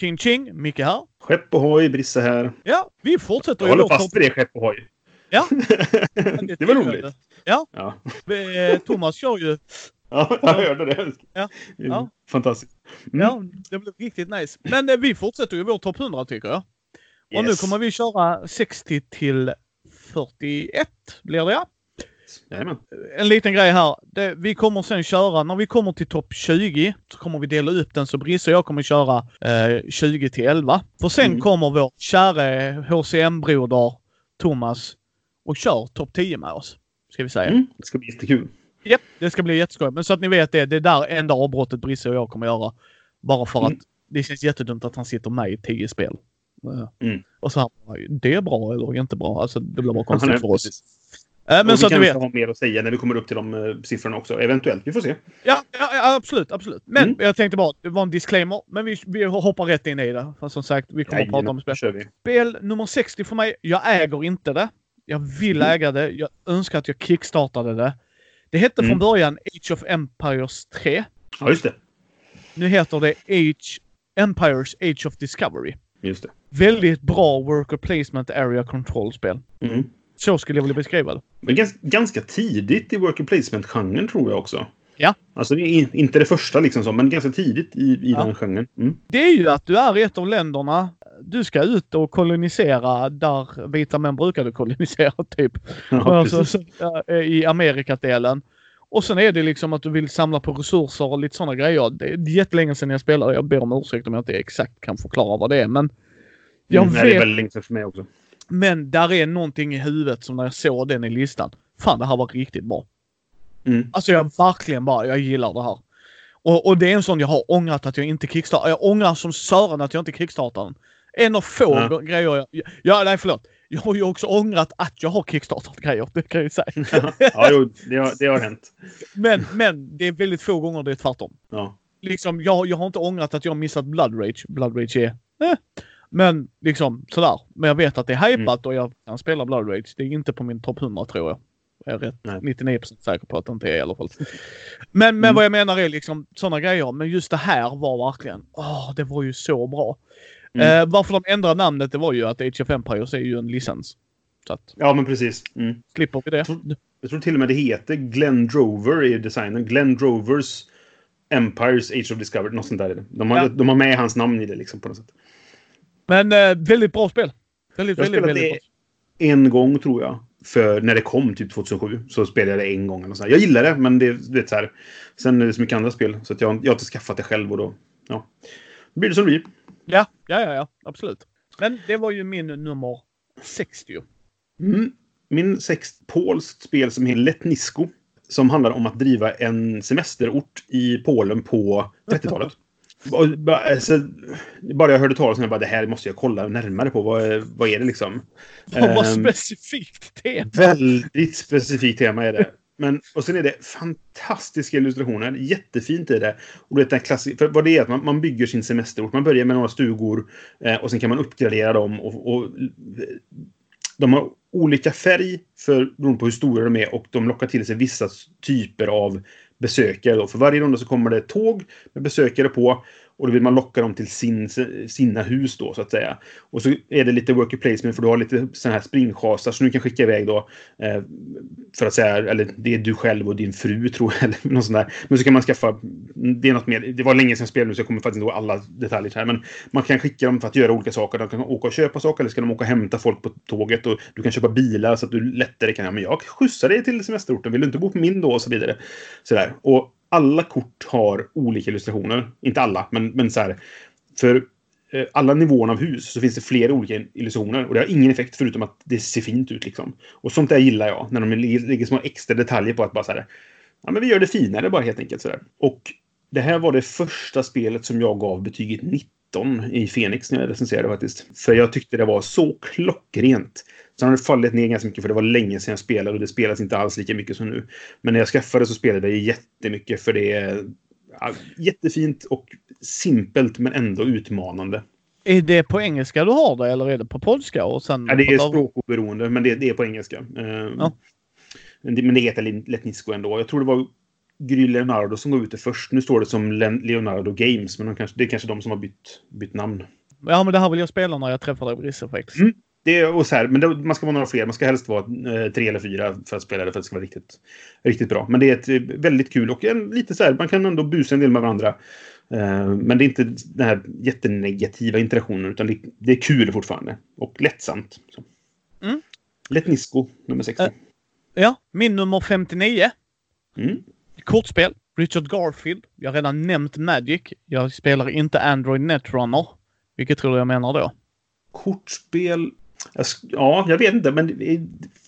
Ching ching, Micke här. Skepp ohoj, Brisse här. Ja, vi fortsätter Jag håller fast vid det, skepp ohoj. Ja. det var roligt. Ja. Ja, Eh, Thomas kör ju... ja jag hörde det. Ja. Ja. Fantastiskt. Mm. Ja, det blev riktigt nice. Men eh, vi fortsätter ju vår topp 100 tycker jag. Och nu Yes. kommer vi köra 60 till 41 blir det ja. Jajamän. En liten grej här. Det, vi kommer sen köra, när vi kommer till topp 20 så kommer vi dela upp den så Brisse och jag kommer köra eh, 20 till 11. För sen Mm. kommer vår käre HCM-broder Thomas och kör topp 10 med oss. Ska vi säga. Mm. Det ska bli jättekul. Japp, det ska bli jätteskoj. Men så att ni vet det, det är där enda avbrottet Brisse och jag kommer göra. Bara för Mm. att det känns jättedumt att han sitter med i 10 spel. Mm. Och så här, det är bra eller inte bra. Alltså det blir bara konstigt för oss. Eh, Men och så vi att ni kanske vet. har mer att säga när vi kommer upp till de uh, siffrorna också. Eventuellt. Vi får se. Ja, ja, absolut, absolut. Men Mm. jag tänkte bara, det var en disclaimer. Men vi, vi hoppar rätt in i det. För som sagt, vi kommer att prata om spel. Spel nummer 60 för mig. Jag äger inte det. Jag vill Mm. äga det. Jag önskar att jag kickstartade det. Det hette Mm. från början Age of Empires 3. Ja, just det. Nu heter det Age Empires Age of Discovery. Just det. Väldigt bra worker placement area control-spel. Mm. Så skulle jag vilja beskriva det. Men ganska, ganska tidigt i worker placement-genren tror jag också. Ja. Alltså det är in- inte det första liksom så, men ganska tidigt i, i Ja. den genren. Mm. Det är ju att du är i ett av länderna. Du ska ut och kolonisera där vita män brukade kolonisera typ. Ja, alltså, så, ja, I Amerikadelen. Och sen är det liksom att du vill samla på resurser och lite sådana grejer. Det är jättelänge sedan jag spelade. Jag ber om ursäkt om jag inte exakt kan förklara vad det är. Men jag Mm, nej, det är vet väldigt länge sedan för mig också. Men där är någonting i huvudet som när jag såg den i listan. Fan, det här var riktigt bra. Mm. Alltså jag verkligen bara, jag gillar det här. Och, och det är en sån jag har ångrat att jag inte kickstartar. Jag ångrar som sören att jag inte kickstartar den. En av få Ja. grejer jag... Ja, nej förlåt. Jag har ju också ångrat att jag har kickstartat grejer. Det kan jag ju säga. ja, jo, det har, det har hänt. men, men det är väldigt få gånger det är tvärtom. Ja. Liksom, jag, jag har inte ångrat att jag har missat Blood Rage. Blood Rage är... Eh. Men liksom sådär. Men jag vet att det är hypat och jag kan spela Blood Rage. Det är inte på min topp 100 tror jag. Jag är rätt Nej. 99% säker på att det inte är i alla fall. Men, men Mm. vad jag menar är liksom sådana grejer. Men just det här var verkligen, åh, det var ju så bra. Mm. Eh, varför de ändrade namnet det var ju att Age of Empires är ju en licens. Så att, ja, men precis. Mm. slipper vi det. Jag tror till och med det heter Glenn Drover i designen. Glenn Drovers Empires Age of Discovery. Något sånt där är det. De har, Ja. de har med hans namn i det liksom på något sätt. Men eh, väldigt bra spel. Väldigt, Jag väldigt, väldigt bra. en gång tror jag. För när det kom typ 2007 så spelade jag det en gång. Eller så här. Jag gillar det, men det, vet, så här. Sen är det så mycket andra spel. Så att jag, jag har inte skaffat det själv och då... Ja. Då blir det som det blir. Ja, ja, ja, ja, absolut. Men det var ju min nummer 60. Mm. Min sex polskt spel som heter Letnisko. Som handlar om att driva en semesterort i Polen på 30-talet. Och alltså, bara jag hörde talas om det, bara det här måste jag kolla närmare på. Vad, är- vad är det liksom? Vad Ehm, specifikt tema. Väldigt specifikt tema är det. Men, och sen är det fantastiska illustrationer. Jättefint är det. Och det är den klassiska, för vad det är att man, man bygger sin semesterort. Man börjar med några stugor eh, och sen kan man uppgradera dem. Och, och, de har olika färg för, beroende på hur stora de är och de lockar till sig vissa typer av besökare. Då. För varje runda så kommer det ett tåg med besökare på och då vill man locka dem till sin, sina hus då så att säga. Och så är det lite worker placement för du har lite sådana här springschasar som du kan skicka iväg då. Eh, för att säga, eller det är du själv och din fru tror jag, eller något sånt där. Men så kan man skaffa, det är något mer, det var länge sedan jag spelade nu så jag kommer faktiskt inte ihåg alla detaljer här. Men man kan skicka dem för att göra olika saker. De kan åka och köpa saker eller ska de åka och hämta folk på tåget. Och du kan köpa bilar så att du lättare kan, ja men jag skjutsar dig till semesterorten, vill du inte bo på min då? Och så vidare. Sådär. Och alla kort har olika illustrationer. Inte alla, men, men så här. För eh, alla nivåerna av hus så finns det flera olika illustrationer. Och det har ingen effekt förutom att det ser fint ut. Liksom. Och sånt där gillar jag. När de lägger lägger små extra detaljer på att bara så här. Ja, men vi gör det finare bara helt enkelt. Så där. Och det här var det första spelet som jag gav betyget 19 i Fenix när jag recenserade faktiskt. För jag tyckte det var så klockrent. Sen har det fallit ner ganska mycket för det var länge sedan jag spelade och det spelas inte alls lika mycket som nu. Men när jag skaffade så spelade jag jättemycket för det är ja, jättefint och simpelt men ändå utmanande. Är det på engelska du har det eller är det på polska? Och sen Ja, det är språkoberoende men det, det är på engelska. Eh, Ja. Men det det heter Letnisko ändå. Jag tror det var Gry Leonardo som går ute först. Nu står det som Leonardo Games, men de kanske, det är kanske de som har bytt, bytt namn. Ja, men det här vill jag spela när jag träffar dig på Rissefex. Mm. Det är, och så här, men det, man ska vara några fler. Man ska helst vara eh, tre eller fyra för att spela det för att det ska vara riktigt, riktigt bra. Men det är ett, eh, väldigt kul och en, lite så här, man kan ändå busa en del med varandra. Eh, men det är inte den här jättenegativa interaktionen utan det, det är kul fortfarande. Och lättsamt. Så. Mm. Letnisco nummer 60. Äh, ja, min nummer 59. Mm. Kortspel. Richard Garfield. Jag har redan nämnt Magic. Jag spelar inte Android Netrunner. Vilket tror du jag menar då? Kortspel? Ja, jag vet inte. Men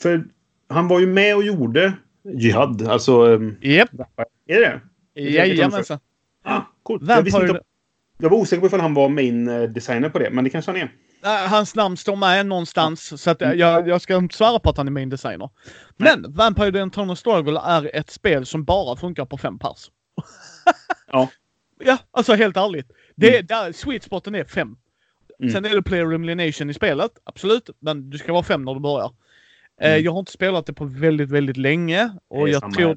för han var ju med och gjorde Jihad. Alltså... Yep. Är det det? Jajamensan. Ah, coolt. Jag, inte, jag var osäker på ifall han var main eh, designer på det, men det kanske han är. Hans namn står med någonstans, så att jag, jag ska inte svära på att han är main designer. Men. Vampire the Eternal Struggle är ett spel som bara funkar på fem pers. ja. Ja, alltså helt ärligt. Det, mm. där, sweet spoten är fem. Mm. Sen är det player elimination i spelet, absolut. Men du ska vara fem när du börjar. Eh, mm. jag har inte spelat det på väldigt, väldigt länge. Och jag tror,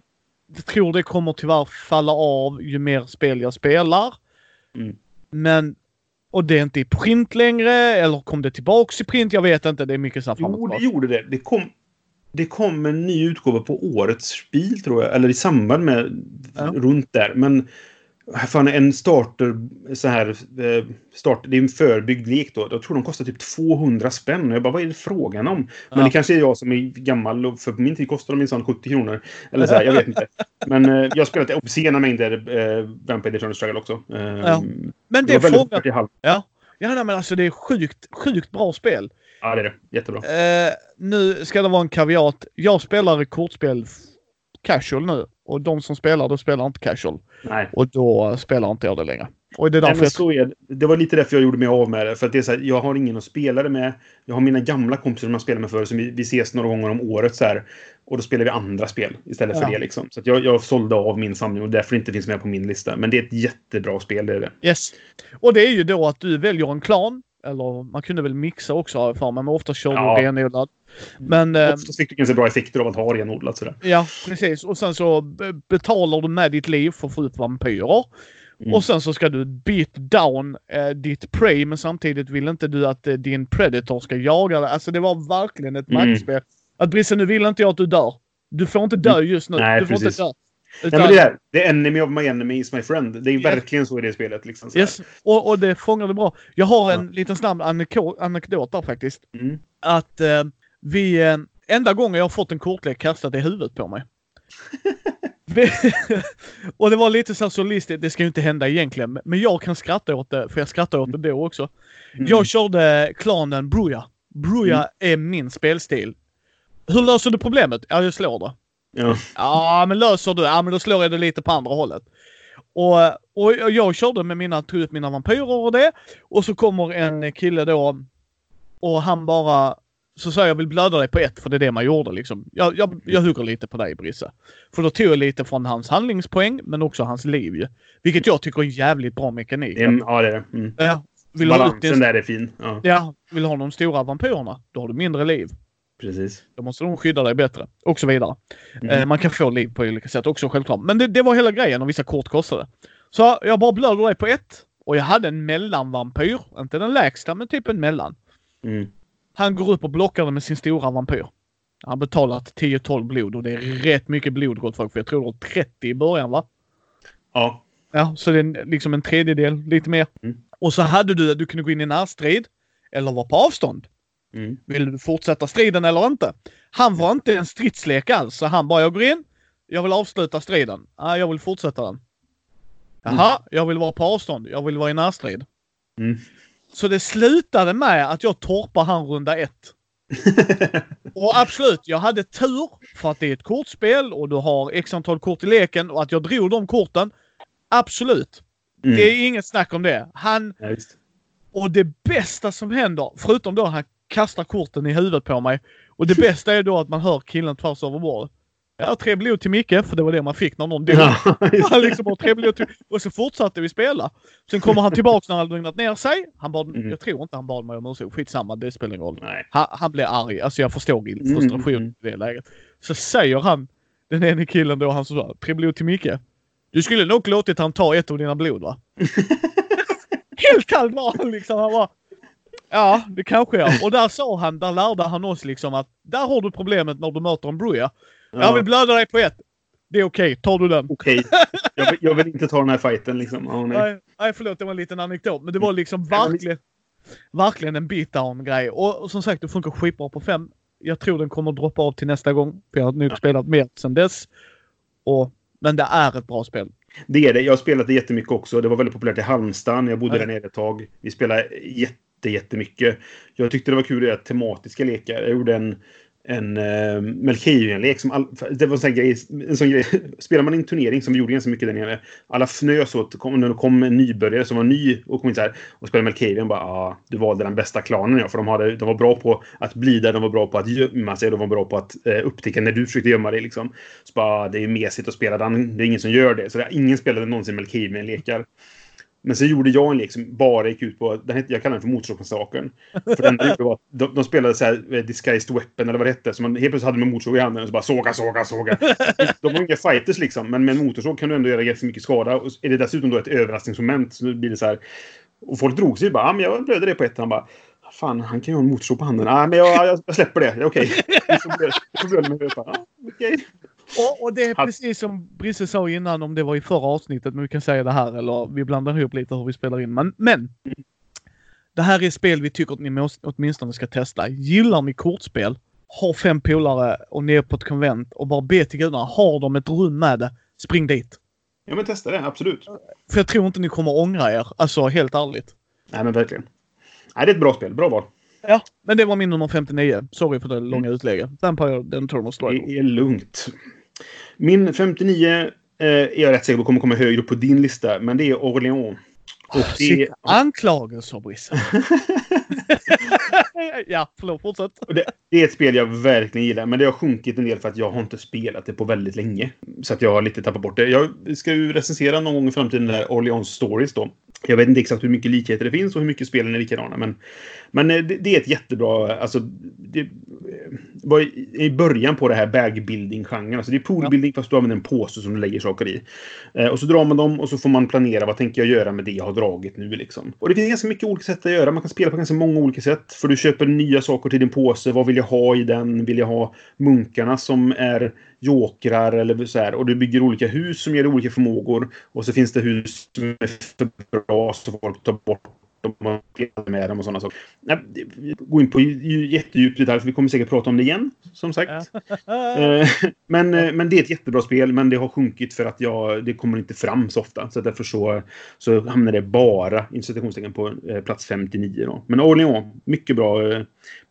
jag tror det kommer tyvärr falla av ju mer spel jag spelar. Mm. Men och det är inte i print längre, eller kom det tillbaks i print? Jag vet inte. Det är mycket så här Jo, det gjorde det. Det kom, det kom en ny utgåva på årets spel, tror jag. Eller i samband med... Ja. Runt där. Men Fan, en starter, så här, eh, start, det är en förbyggd lek då. Jag tror de kostar typ 200 spänn. Jag bara, vad är det frågan om? Men ja. det kanske är jag som är gammal och för på min tid kostade de minsann 70 kronor. Eller så här, jag vet inte. Men eh, jag har spelat obscena mängder eh, Vampire Eternal Struggle också. Eh, ja. Men det är frågan... Ja. ja, men alltså det är sjukt, sjukt bra spel. Ja, det är det. Jättebra. Eh, nu ska det vara en kaviat. Jag spelar kortspel casual nu. Och de som spelar, då spelar inte casual. Nej. Och då spelar inte jag det längre. Och det, är Nej, så är det. det var lite därför jag gjorde mig av med det. För att det är så här, jag har ingen att spela det med. Jag har mina gamla kompisar som jag spelar med förr. Som vi, vi ses några gånger om året så här. Och då spelar vi andra spel istället för det. Liksom. Så jag, jag sålde av min samling och därför inte finns med på min lista. Men det är ett jättebra spel, det är det. Yes. Och det är ju då att du väljer en klan. Eller man kunde väl mixa också för mig, men ofta kör du ja. renodlad. Men... Eh, Oftast fick du ganska bra effekter av att ha renodlat sådär. Ja, precis. Och sen så betalar du med ditt liv för att få upp vampyrer. Mm. Och sen så ska du beat down eh, ditt prey men samtidigt vill inte du att eh, din predator ska jaga dig. Alltså det var verkligen ett mm. maktspel. Att Brisse, nu vill inte jag att du dör. Du får inte dö mm. just nu. Nej, du får precis. inte dö. Utan... Nej, men det är the enemy of my enemy is my friend. Det är yes. verkligen så i det spelet. Liksom, yes. och, och det fångar det bra. Jag har en ja. liten snabb anekdot där faktiskt. Mm. Att eh, vi... Eh, enda gången jag har fått en kortlek kastad i huvudet på mig. och det var lite så solistiskt, det ska ju inte hända egentligen. Men jag kan skratta åt det, för jag skrattar åt det då också. Mm. Jag körde klanen Bruja. Bruja mm. är min spelstil. Hur löser du problemet? Ja, jag slår det. Ja. ja, men löser du? Ja, men då slår jag det lite på andra hållet. Och, och jag körde med mina, tog ut mina vampyrer och det. Och så kommer en kille då och han bara så sa jag, jag vill blöda dig på ett, för det är det man gjorde liksom. Jag, jag, jag hugger lite på dig Brisse. För då tog jag lite från hans handlingspoäng, men också hans liv ju. Vilket jag tycker är en jävligt bra mekanik. Mm, ja, det är det. Mm. Ja, vill Balansen din... där är fin. Ja. ja, vill ha de stora vampyrerna, då har du mindre liv. Precis. Då måste de skydda dig bättre. Och så vidare. Mm. Eh, man kan få liv på olika sätt också självklart. Men det, det var hela grejen och vissa kort kostade. Så jag bara blöder dig på ett. Och jag hade en mellanvampyr. Inte den lägsta, men typ en mellan. Mm. Han går upp och blockar med sin stora vampyr. Han betalat 10-12 blod och det är rätt mycket blod gott folk. För jag tror det var 30 i början va? Ja. Ja, så det är liksom en tredjedel, lite mer. Mm. Och så hade du att du kunde gå in i närstrid. Eller vara på avstånd. Mm. Vill du fortsätta striden eller inte? Han var inte en stridslek alls, så han bara, jag går in. Jag vill avsluta striden. Ja, jag vill fortsätta den. Jaha, mm. jag vill vara på avstånd. Jag vill vara i närstrid. Mm. Så det slutade med att jag torpar han runda ett. och absolut, jag hade tur för att det är ett kortspel och du har x antal kort i leken och att jag drog de korten. Absolut. Mm. Det är inget snack om det. Han... Ja, och det bästa som händer, förutom då han kastar korten i huvudet på mig. Och det bästa är då att man hör killen tvärs över bordet. Ja, tre blod till Micke, för det var det man fick när någon dog. Ja, han liksom har tre blod till... Och så fortsatte vi spela. Sen kommer han tillbaks när han lugnat ner sig. Han bad, mm. Jag tror inte han bad mig om ursäkt. Skitsamma, det spelar ingen roll. Han, han blev arg. Alltså jag förstår frustrationen mm. i det läget. Så säger han den ene killen då, han sa tre blod till Micke. Du skulle nog låtit han ta ett av dina blod va? Helt kall var han liksom. Han bara, ja, det kanske jag. Och där sa han, där lärde han oss liksom att där har du problemet när du möter en Bruja. Ja. Jag vill blöda dig på ett. Det är okej, tar du den? Okej. Jag, vill- jag vill inte ta den här fighten liksom. Ja, nej. Nej, nej, förlåt, det var en liten anekdot. Men det var liksom Ja, men- verkligen, verkligen en beatdown-grej. Och, och som sagt, det funkar skitbra på fem. Jag tror den kommer droppa av till nästa gång. För jag har nog Ja. spelat mer sedan dess. Och, men det är ett bra spel. Det är det. Jag har spelat det jättemycket också. Det var väldigt populärt i Halmstad när jag bodde Ja. där nere ett tag. Vi spelade jätte, jättemycket. Jag tyckte det var kul att göra tematiska lekar. Jag gjorde en, en eh, uh, Melchior-lek som all, det var en sån, grej, en sån grej. Spelar man i en turnering som vi gjorde ganska mycket där nere. Alla fnös åt kom, när det kom en nybörjare som var ny och kom in så här och spelade Melchior. bara ah, du valde den bästa klanen ja. För de, hade, de var bra på att bli där, de var bra på att gömma sig, de var bra på att eh, upptäcka när du försökte gömma dig liksom. Så bara, det är ju mesigt att spela den. Det är ingen som gör det. Så det, ingen spelade någonsin Melchior med lekar. Men sen gjorde jag en lek som bara gick ut på, den hette, jag kallar den för Motorsågsmassakern. För den gjorde var, de, de spelade så här eh, Disguised Weapon eller vad det hette. Så man helt plötsligt hade man motorsåg i handen och så bara såga, såga, såga. De var inga fighters liksom, men med en motorsåg kan du ändå göra ganska mycket skada. Och är det dessutom då ett överraskningsmoment så blir det så här. Och folk drog sig bara, ah, men jag blödde det på ett. Han bara, fan han kan ju ha en motorsåg på handen. Ah, men jag, jag, jag släpper det, okej. Blöda- du får blöda med ah, okej. Och, och det är precis som Brisse sa innan om det var i förra avsnittet, men vi kan säga det här eller vi blandar ihop lite hur vi spelar in. Men, men det här är spel vi tycker att ni måste, åtminstone ska testa. Gillar ni kortspel, har fem polare och ni är på ett konvent och bara be till gudarna, har de ett rum med det, spring dit. Ja men testa det, absolut. För jag tror inte ni kommer ångra er, alltså helt ärligt. Nej men verkligen. Nej, det är ett bra spel. Bra val. Ja, men det var min nummer 59. Sorry för det långa utlägget. Vampire The Eternal Struggle. Det är lugnt. Min 59 eh, är jag rätt säker på kommer komma högre på din lista, men det är Orléans. Och det Shit, anklagelser Brisse. ja, förlåt, fortsätt. Det, det är ett spel jag verkligen gillar, men det har sjunkit en del för att jag har inte spelat det på väldigt länge. Så att jag har lite tappat bort det. Jag ska ju recensera någon gång i framtiden den här Orleans Stories då. Jag vet inte exakt hur mycket likheter det finns och hur mycket spelen är likadana, men, men eh, det, det är ett jättebra... Alltså, det eh, var i, början på det här bag-building-genren. Alltså det är poolbuilding fast du använder en påse som du lägger saker i. Eh, och så drar man dem och så får man planera vad tänker jag göra med det jag har dragit nu liksom. Och det finns ganska mycket olika sätt att göra. Man kan spela på ganska många olika sätt. För du köper nya saker till din påse. Vad vill jag ha i den? Vill jag ha munkarna som är jokrar eller så här. Och du bygger olika hus som ger olika förmågor. Och så finns det hus som är för bra så folk tar bort dem och med dem och sådana saker. Nej, Gå in på ju- jättedjupt detalj för vi kommer säkert prata om det igen. Som sagt. Eh, men, eh, men det är ett jättebra spel, men det har sjunkit för att jag, det kommer inte fram så ofta. Så därför så, så hamnar det bara, i på eh, plats 59. Då. Men Orléans, mycket bra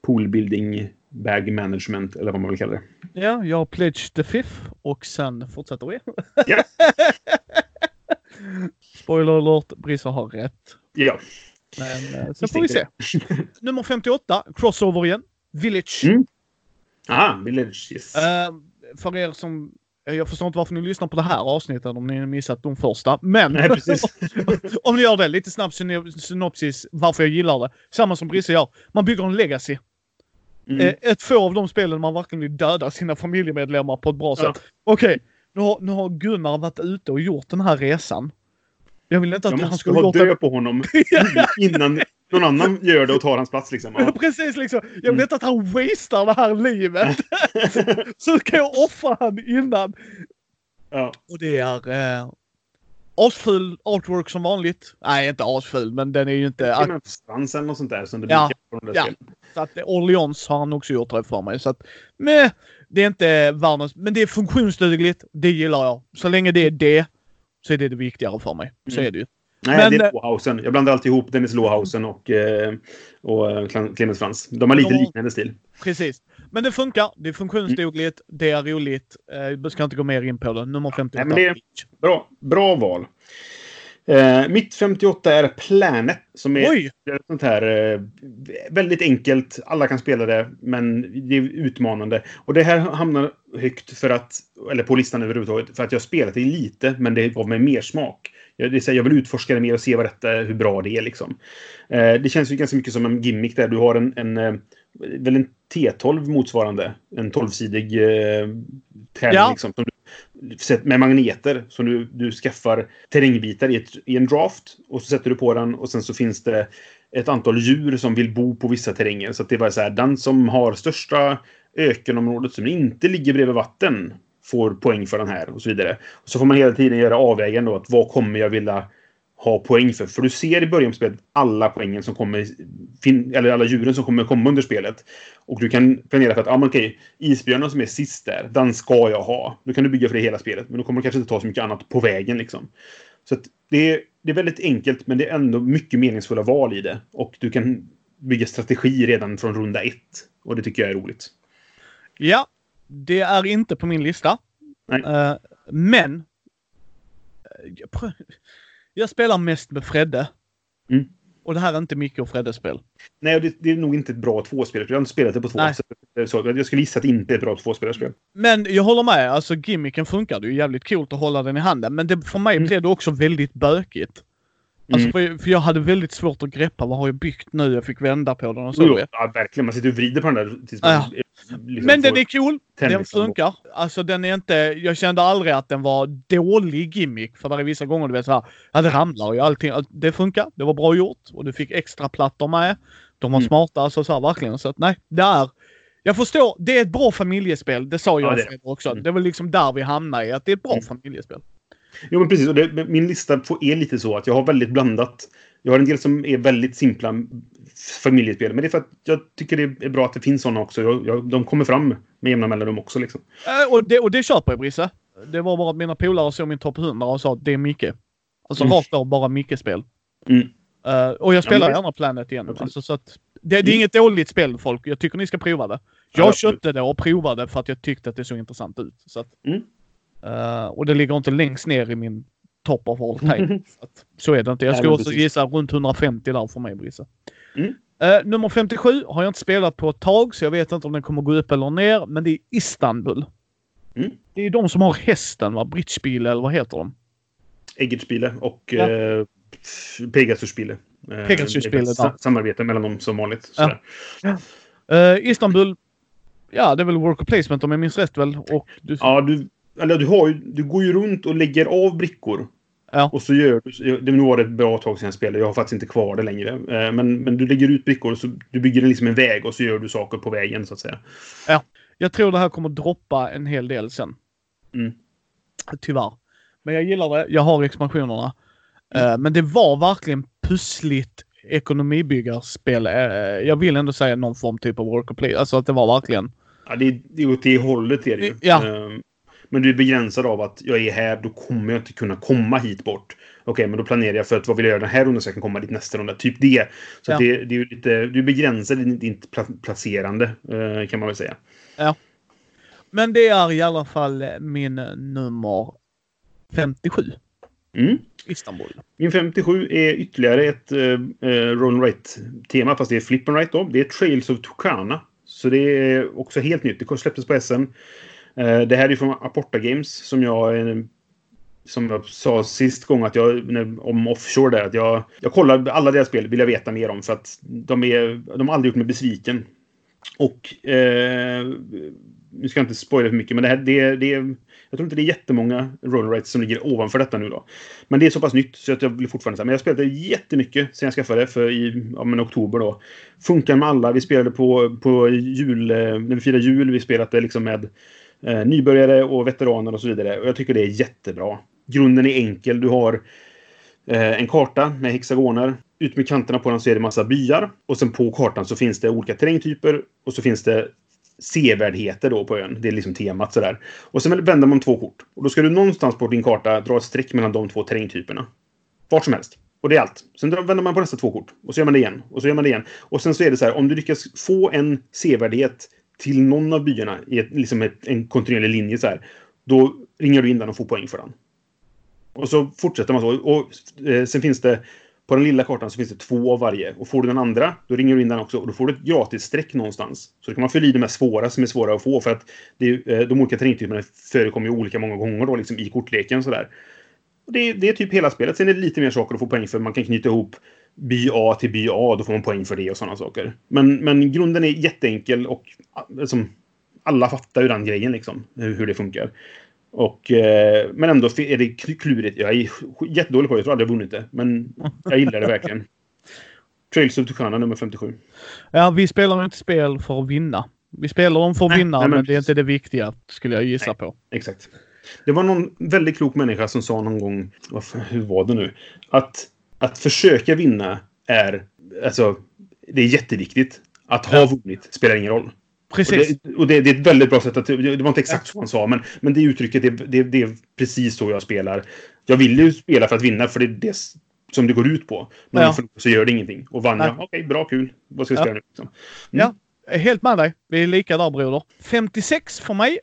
poolbuilding, bag management, eller vad man vill kalla det. Ja, jag har pledged the fifth och sen fortsätter vi. Ja. Spoiler alert, Brissa har rätt. Ja. Men eh, sen får vi se. Nummer 58, Crossover igen. Village. Mm. Aha, Village, yes. Eh, för er som... eh, Jag förstår inte varför ni lyssnar på det här avsnittet om ni missat de första. Men Nej, om ni gör det, lite snabb syno- synopsis varför jag gillar det. Samma som Brisse gör. Man bygger en legacy. Mm. Eh, ett få av de spelen man verkligen vill döda sina familjemedlemmar på ett bra Ja. sätt. Okej, nu, har, nu har Gunnar varit ute och gjort den här resan. Jag vill inte att han skulle ha dö på honom innan någon annan gör det och tar hans plats. Liksom. Ja. Precis liksom. Jag vill Mm. inte att han wastear det här livet. Så kan jag offra han innan. Ja. Och det är eh, asful artwork som vanligt. Nej, inte asful, men den är ju inte... Ja, men Frans eller något sånt där som det Ja. brukar de Ja. spelen. Så att eh, Orleans har han också gjort det för mig. Så att, meh, det är inte världens... Men det är funktionsdugligt. Det gillar jag. Så länge det är det så är det det viktigare för mig. Så Mm. är det ju. Nej, Men, det eh, är Lohausen. Jag blandar alltid ihop Dennis Lohausen och, eh, och eh, Clem- Clemens Frans. De har lite De liknande stil. Precis. Men det funkar. Det är funktionsdugligt. Det är roligt. Eh, Jag ska inte gå mer in på det. Nummer 58. Nej, men det- Bra, bra val. Eh, mitt 58 är Planet. Som är Oj! ett sånt här eh, väldigt enkelt. Alla kan spela det, men det är utmanande. Och det här hamnar högt för att, eller på listan överhuvudtaget, för att jag spelat det lite, men det gav mig mer smak. Jag, det är jag vill utforska det mer och se vad detta, hur bra det är. Liksom. Eh, det känns ju ganska mycket som en gimmick där. Du har en, en eh, väl en T12 motsvarande. En 12-sidig eh, tävling. Ja. Liksom, som du, med magneter. Som du, du skaffar terrängbitar i, ett, i en draft. Och så sätter du på den och sen så finns det ett antal djur som vill bo på vissa terränger. Så det var så här, den som har största ökenområdet som inte ligger bredvid vatten får poäng för den här och så vidare. Och så får man hela tiden göra avvägen då att vad kommer jag vilja ha poäng för? För du ser i början på spelet alla poängen som kommer, eller alla djuren som kommer komma under spelet. Och du kan planera för att, ja ah, men okej, isbjörnen som är sist där, den ska jag ha. Då kan du bygga för det hela spelet, men då kommer du kanske inte ta så mycket annat på vägen liksom. Så att det, är, det är väldigt enkelt, men det är ändå mycket meningsfulla val i det. Och du kan bygga strategi redan från runda ett. Och det tycker jag är roligt. Ja, det är inte på min lista. Eh, men... eh, jag Jag spelar mest med Fredde. Mm. Och det här är inte Micke och Freddes spel. Nej, det, det är nog inte ett bra tvåspelare. Jag har inte spelat det på två. Nej. Så, jag skulle gissa att det inte är ett bra tvåspelarspel. Men jag håller med, alltså gimmicken funkar. Det är ju jävligt coolt att hålla den i handen. Men det, för mig Mm. blev det också väldigt bökigt. Alltså Mm. för, för jag hade väldigt svårt att greppa. Vad har jag byggt nu? Jag fick vända på den och så. Jo, ja, verkligen. Man sitter och vrider på den där tills man Ja. Liksom Men den är cool. Den tennis. funkar. Alltså den är inte... Jag kände aldrig att den var dålig gimmick. För det är vissa gånger du vet såhär, ja det ramlar ju allting. Det funkar. Det var bra gjort. Och du fick extra plattor med. De var Mm. smarta, alltså så här, verkligen. Så att nej, det är... Jag förstår, det är ett bra familjespel. Det sa jag Ja, det och också. Mm. Det var liksom där vi hamnade i, att det är ett bra Mm. familjespel. Jo, men precis. Och det, min lista får- är lite så att jag har väldigt blandat. Jag har en del som är väldigt simpla familjespel. Men det är för att jag tycker det är bra att det finns sådana också. Jag, jag, de kommer fram med jämna mellanrum också. Liksom. Äh, och, det, och det köper jag Brisse. Det var bara att mina polare såg min topp 100 och sa att det är Micke. Alltså Mm. rakt av bara Micke-spel. Mm. Eh, och jag spelar men det- gärna Planet igen. Alltså, så att, det, det är Mm. inget dåligt spel folk. Jag tycker ni ska prova det. Jag Ja, köpte det och provade för att jag tyckte att det såg intressant ut. Så att, Mm. eh, och det ligger inte längst ner i min top of all time. så, att, så är det inte. Jag skulle men också precis. gissa runt 150 där för mig Brisse. Mm. Eh, nummer 57 har jag inte spelat på ett tag så jag vet inte om den kommer gå upp eller ner. Men det är Istanbul. Mm. Det är de som har hästen va? Bridgespil eller vad heter de? Eggertspile och Ja. eh, Pegasusspile. Eh, ja. Samarbete mellan dem som vanligt. Ja. Eh, Istanbul. Ja, det är väl worker placement om jag minns rätt väl. Och du, Ja, du, eller du, har ju, du går ju runt och lägger av brickor. Ja. Och så gör du... Det var ett bra tag sedan jag spelade. Jag har faktiskt inte kvar det längre. Eh, Men, men du lägger ut brickor och så du bygger liksom en väg och så gör du saker på vägen så att säga. Jag tror det här kommer droppa en hel del sen. Mm. Tyvärr. Men jag gillar det. Jag har expansionerna. Eh, men det var verkligen pussligt ekonomibyggarspel. Eh, jag vill ändå säga någon form typ av worker play. Alltså att det var verkligen... Ja, det, är- åt det hållet är det ju. Ja. Eh, Men du är begränsad av att jag är här, då kommer jag inte kunna komma hit bort. Okej, men då planerar jag för att vad vill jag göra den här rundan så jag kan komma dit nästa runda. Typ det. Så Ja. det, det är lite... Du är begränsad i ditt pla- placerande, eh, kan man väl säga. Men det är i alla fall min nummer 57. Mm. Istanbul. Min 57 är ytterligare ett uh, roll and write-tema, fast det är flip and write då. Det är Trails of Tucana. Så det är också helt nytt. Det släpptes på SM. Eh, det här är från Aporta Games som jag... Eh, som jag sa sist gång att jag, om offshore där, att jag, jag kollar alla deras spel, vill jag veta mer om för att de, är, de har aldrig gjort mig besviken. Och eh, nu ska jag inte spoila för mycket, men det här, det, det, jag tror inte det är jättemånga roll rights som ligger ovanför detta nu då. Men det är så pass nytt så att jag blir fortfarande säga. Men jag spelade jättemycket sen jag skaffade det för i ja, men oktober då. Funkar med alla. Vi spelade på, på jul, eh, när vi firade jul. Vi spelade liksom med eh, nybörjare och veteraner och så vidare. Och jag tycker det är jättebra. Grunden är enkel. Du har eh, en karta med hexagoner. Ut med kanterna på den så är det massa byar. Och sen på kartan så finns det olika terrängtyper. Och så finns det sevärdheter då på ön. Det är liksom temat sådär. Och sen vänder man två kort. Och då ska du någonstans på din karta dra ett streck mellan de två terrängtyperna. Vart som helst. Och det är allt. Sen vänder man på nästa två kort. Och så gör man det igen. Och så gör man det igen. Och sen så är det så här, om du lyckas få en sevärdhet till någon av byarna i ett, liksom ett, en kontinuerlig linje så här. Då ringer du in den och får poäng för den. Och så fortsätter man så. Och eh, sen finns det på den lilla kartan så finns det två av varje. Och får du den andra, då ringer du in den också. Och då får du ett gratis streck någonstans. Så då kan man fylla i de här svåra som är svåra att få. För att det, eh, de olika terrängtyperna förekommer ju olika många gånger då, liksom i kortleken. Sådär. Det, det är typ hela spelet. Sen är det lite mer saker att få poäng för. Man kan knyta ihop by A till by A. Då får man poäng för det och sådana saker. Men, men grunden är jätteenkel och liksom, alla fattar ju den grejen liksom. Hur, det funkar. Och, eh, men ändå är det klurigt. Jag är jättedålig på det. Jag tror aldrig jag vunnit det. Men jag gillar det verkligen. Trails of Tucana nummer 57. Ja, vi spelar inte spel för att vinna. Vi spelar dem för att Nej, vinna, nej, men men det är inte det viktiga, skulle jag gissa Nej. på. Exakt. Det var någon väldigt klok människa som sa någon gång, vad fan, hur var det nu? Att, att försöka vinna är, alltså, det är jätteviktigt. Att ha vunnit spelar ingen roll. Och, Precis. det, och det, det är ett väldigt bra sätt att... Det var inte exakt så han sa, men, men det uttrycket, det, det, är precis så jag spelar. Jag vill ju spela för att vinna, för det är det som det går ut på. Men Ja. så gör det ingenting. Och vann jag, okej, bra, kul. Vad ska jag Ja. spela nu? Liksom. Ja, helt med dig. Vi är lika där broder. 56 för mig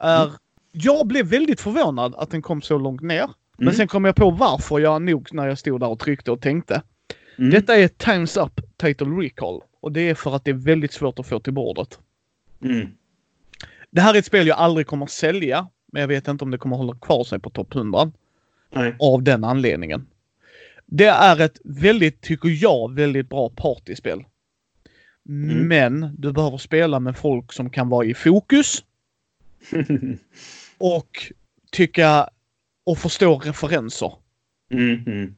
är... Mm. Jag blev väldigt förvånad att den kom så långt ner. Men Mm. sen kom jag på varför jag nog när jag stod där och tryckte och tänkte. Mm. Detta är Times Up Title Recall. Och det är för att det är väldigt svårt att få till bordet. Mm. Det här är ett spel jag aldrig kommer sälja. Men jag vet inte om det kommer hålla kvar sig på topp 100. Nej. Av den anledningen. Det är ett väldigt, tycker jag, väldigt bra partyspel. Mm. Men du behöver spela med folk som kan vara i fokus och tycka och förstå referenser. mm. Mm.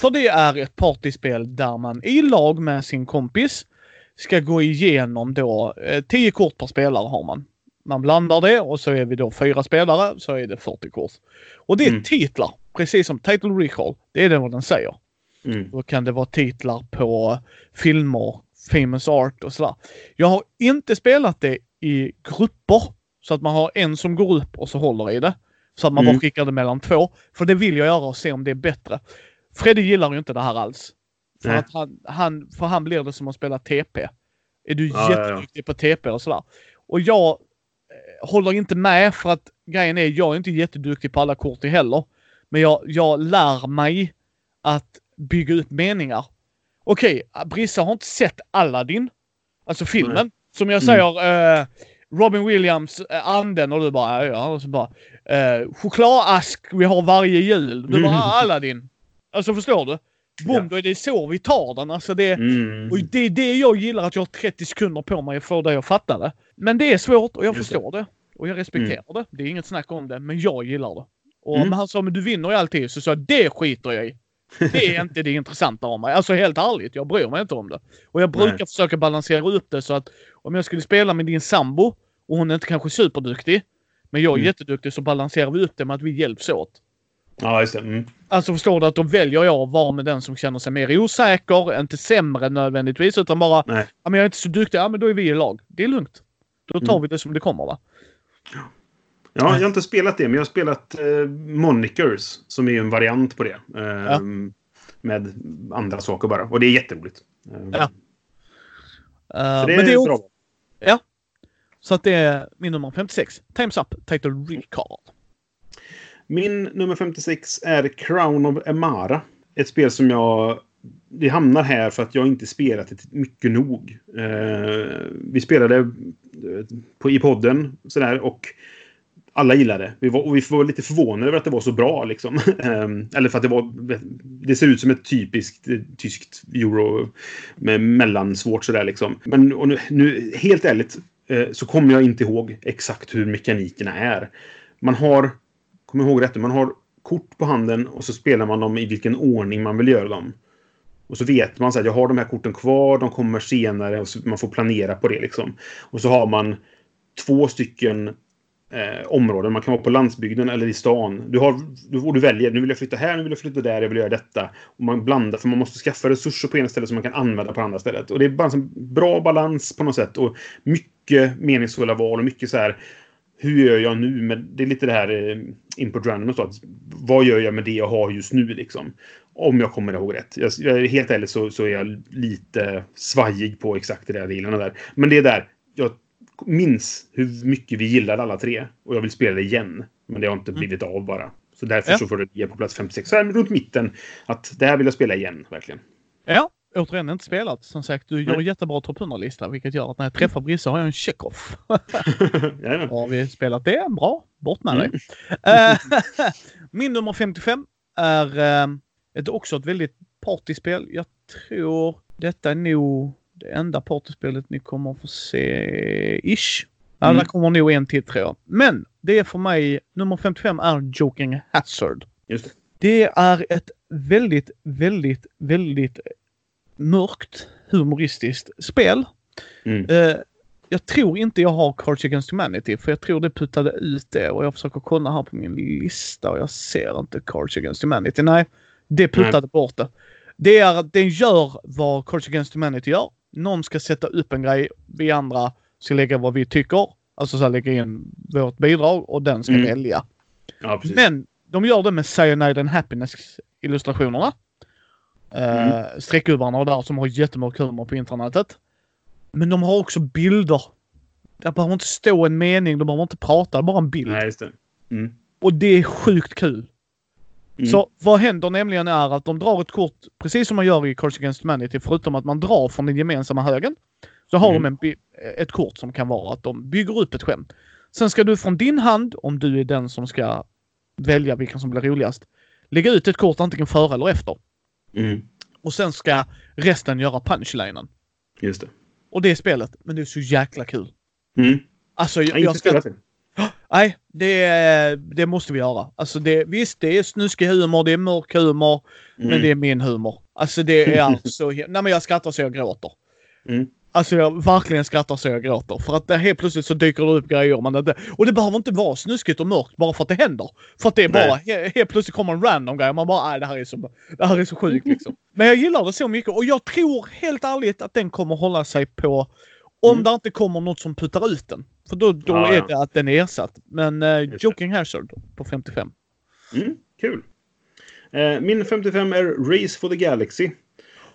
För det är ett partyspel där man i lag med sin kompis ska gå igenom då, eh, 10 kort per spelare har man. Man blandar det och så är vi då fyra spelare så är det 40 kort. Och det är Mm. titlar, precis som Title Recall. Det är det vad den säger. Mm. Då kan det vara titlar på filmer, famous art och sådär. Jag har inte spelat det i grupper. Så att man har en som går upp och så håller i det. Så att man Mm. bara skickar det mellan två. För det vill jag göra och se om det är bättre. Freddy gillar ju inte det här alls. För, Nej. att han, han, för han blir det som att spela TP. Är du Ja, ja, ja. jätteduktig på TP och sådär. Och jag eh, håller inte med för att grejen är jag är inte jätteduktig på alla kort i heller. Men jag, jag lär mig att bygga upp meningar. Okej, Brissa har inte sett Aladdin. Alltså filmen. Nej. Som jag Mm. säger, eh, Robin Williams, eh, anden och du bara, ja, och så bara, eh, chokladask vi har varje jul. Du bara, Mm. "Ah, Aladdin. Alltså förstår du? Boom, Ja. då är det så vi tar den. Alltså det, Mm. och det är det jag gillar, att jag har 30 sekunder på mig att få dig att fatta det. Men det är svårt och jag Just förstår det. Och jag respekterar det. Det är inget snack om det, men jag gillar det. Och Mm. han sa, men du vinner ju alltid. Så sa jag, det skiter jag i. Det är inte det intressanta av mig. Alltså helt ärligt, jag bryr mig inte om det. Och jag brukar Nej. försöka balansera upp det så att om jag skulle spela med din sambo och hon är inte kanske superduktig, men jag är Mm. jätteduktig så balanserar vi upp det med att vi hjälps åt. Ja, just det. Mm. Alltså förstår du att då väljer jag att vara med den som känner sig mer osäker, inte sämre nödvändigtvis, utan bara Nej. ja, men jag är inte så duktig, ja men då är vi i lag. Det är lugnt. Då tar Mm. vi det som det kommer va. Ja, jag har inte spelat det, men jag har spelat eh, Monikers, som är en variant på det. Eh, Ja. Med andra saker bara. Och det är jätteroligt. Eh, Ja. Eh, Så det men det är också, bra. så att det är min nummer 56. Times Up, Title Recall. Min nummer 56 är Crown of Emara. Ett spel som jag... Det hamnar här för att jag inte spelat det mycket nog. Eh, vi spelade eh, på, i podden sådär, och alla gillade det. Vi var, och vi var lite förvånade över att det var så bra. Liksom. Ehm, eller för att det var... Det ser ut som ett typiskt eh, tyskt euro med mellansvårt sådär liksom. Men och nu, nu, helt ärligt eh, så kommer jag inte ihåg exakt hur mekanikerna är. Man har Kom ihåg rätt, man har kort på handen och så spelar man dem i vilken ordning man vill göra dem. Och så vet man så att jag har de här korten kvar, de kommer senare och så man får planera på det liksom. Och så har man två stycken eh, områden. Man kan vara på landsbygden eller i stan. Du, har, du, du väljer, nu vill jag flytta här, nu vill jag flytta där, jag vill göra detta. Och man blandar, för man måste skaffa resurser på ena stället som man kan använda på andra stället. Och det är bara en bra balans på något sätt. Och mycket meningsfulla val och mycket så här hur gör jag nu med... Det är lite det här eh, input random och så. Att, vad gör jag med det jag har just nu liksom? Om jag kommer ihåg rätt. Jag, jag, helt ärligt så, så är jag lite svajig på exakt det där delarna där. Men det är där. Jag minns hur mycket vi gillade alla tre. Och jag vill spela det igen. Men det har inte Mm. blivit av bara. Så därför Ja. så får det ligga på plats 56. Så här runt mitten. Att det här vill jag spela igen, verkligen. Ja, återigen inte spelat. Som sagt, du gör Nej. jättebra topp 100-lista, vilket gör att när jag träffar Brisse har jag en check-off. Har vi spelat det? Bra. Bort med Mm. dig. Eh, Min nummer 55 är eh, ett, också ett väldigt partyspel. Jag tror detta är nog det enda partyspelet ni kommer att få se ish. Ja, Mm. det kommer nog en till tror jag. Men det är för mig, nummer 55 är Joking Hazard. Just det. Det är ett väldigt, väldigt, väldigt mörkt humoristiskt spel. Mm. Eh, jag tror inte jag har Cards Against Humanity för jag tror det puttade ut det och jag försöker kolla här på min lista och jag ser inte Cards Against Humanity. Nej, det puttade bort det. Det är den gör vad Cards Against Humanity gör. Någon ska sätta upp en grej, vi andra ska lägga vad vi tycker. Alltså så här, lägga in vårt bidrag och den ska Mm. välja. Ja. Men de gör det med Cyanide and Happiness illustrationerna. Mm. Uh, streckgubbarna och där som har jättemörk humor på internetet. Men de har också bilder. Det behöver inte stå en mening, de behöver inte prata, bara en bild. Nej, just det. Mm. Och det är sjukt kul. Mm. Så vad händer nämligen är att de drar ett kort, precis som man gör i Cards Against Humanity, förutom att man drar från den gemensamma högen. Så har Mm. de en, ett kort som kan vara att de bygger upp ett skämt. Sen ska du från din hand, om du är den som ska välja vilken som blir roligast, lägga ut ett kort antingen före eller efter. Mm. Och sen ska resten göra punchlinen. Just det. Och det är spelet, men det är så jäkla kul. Mm. Alltså, Jag jag, jag ska... Nej, det, det måste vi göra. Alltså det, visst, det är snuskig humor, det är mörk humor, Mm. men det är min humor. Alltså det är så... Nej men jag skrattar så jag gråter. Mm. Alltså jag verkligen skrattar så jag gråter. För att det helt plötsligt så dyker det upp grejer man inte... Och det behöver inte vara snuskigt och mörkt bara för att det händer. För att det är bara... He, helt plötsligt kommer en random grej och man bara nej det här är så, det här är så sjukt liksom. Men jag gillar det så mycket och jag tror helt ärligt att den kommer hålla sig på... Om Mm. det inte kommer något som puttar ut den. För då, då Ja, är det att den är ersatt. Men det. Joking Hazard på 55. Mm, kul. Eh, min 55 är Race for the Galaxy.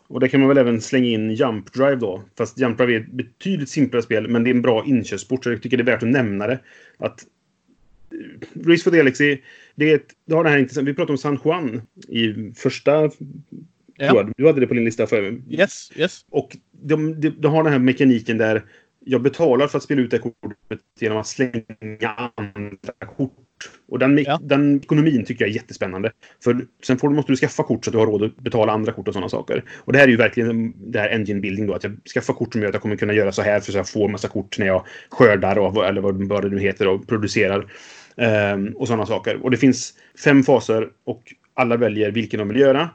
Och där kan man väl även slänga in Jump Drive då. Fast Jump Drive är ett betydligt simplare spel, men det är en bra inköpsport. Så jag tycker det är värt att nämna det. Att eh, Race for the Galaxy, det, är ett, det har det här intressant. Vi pratade om San Juan i första... Ja. Du hade det på din lista för Yes, yes. och de, de, de har den här mekaniken där jag betalar för att spela ut det kortet genom att slänga andra kort. Och den, Ja. den ekonomin tycker jag är jättespännande. För sen får, måste du skaffa kort så att du har råd att betala andra kort och sådana saker. Och det här är ju verkligen det här engine building då. Att jag skaffar kort som gör att jag kommer kunna göra så här för att jag får massa kort när jag skördar och, eller vad, det nu heter och producerar. Ehm, och sådana saker. Och det finns fem faser och alla väljer vilken de vill göra.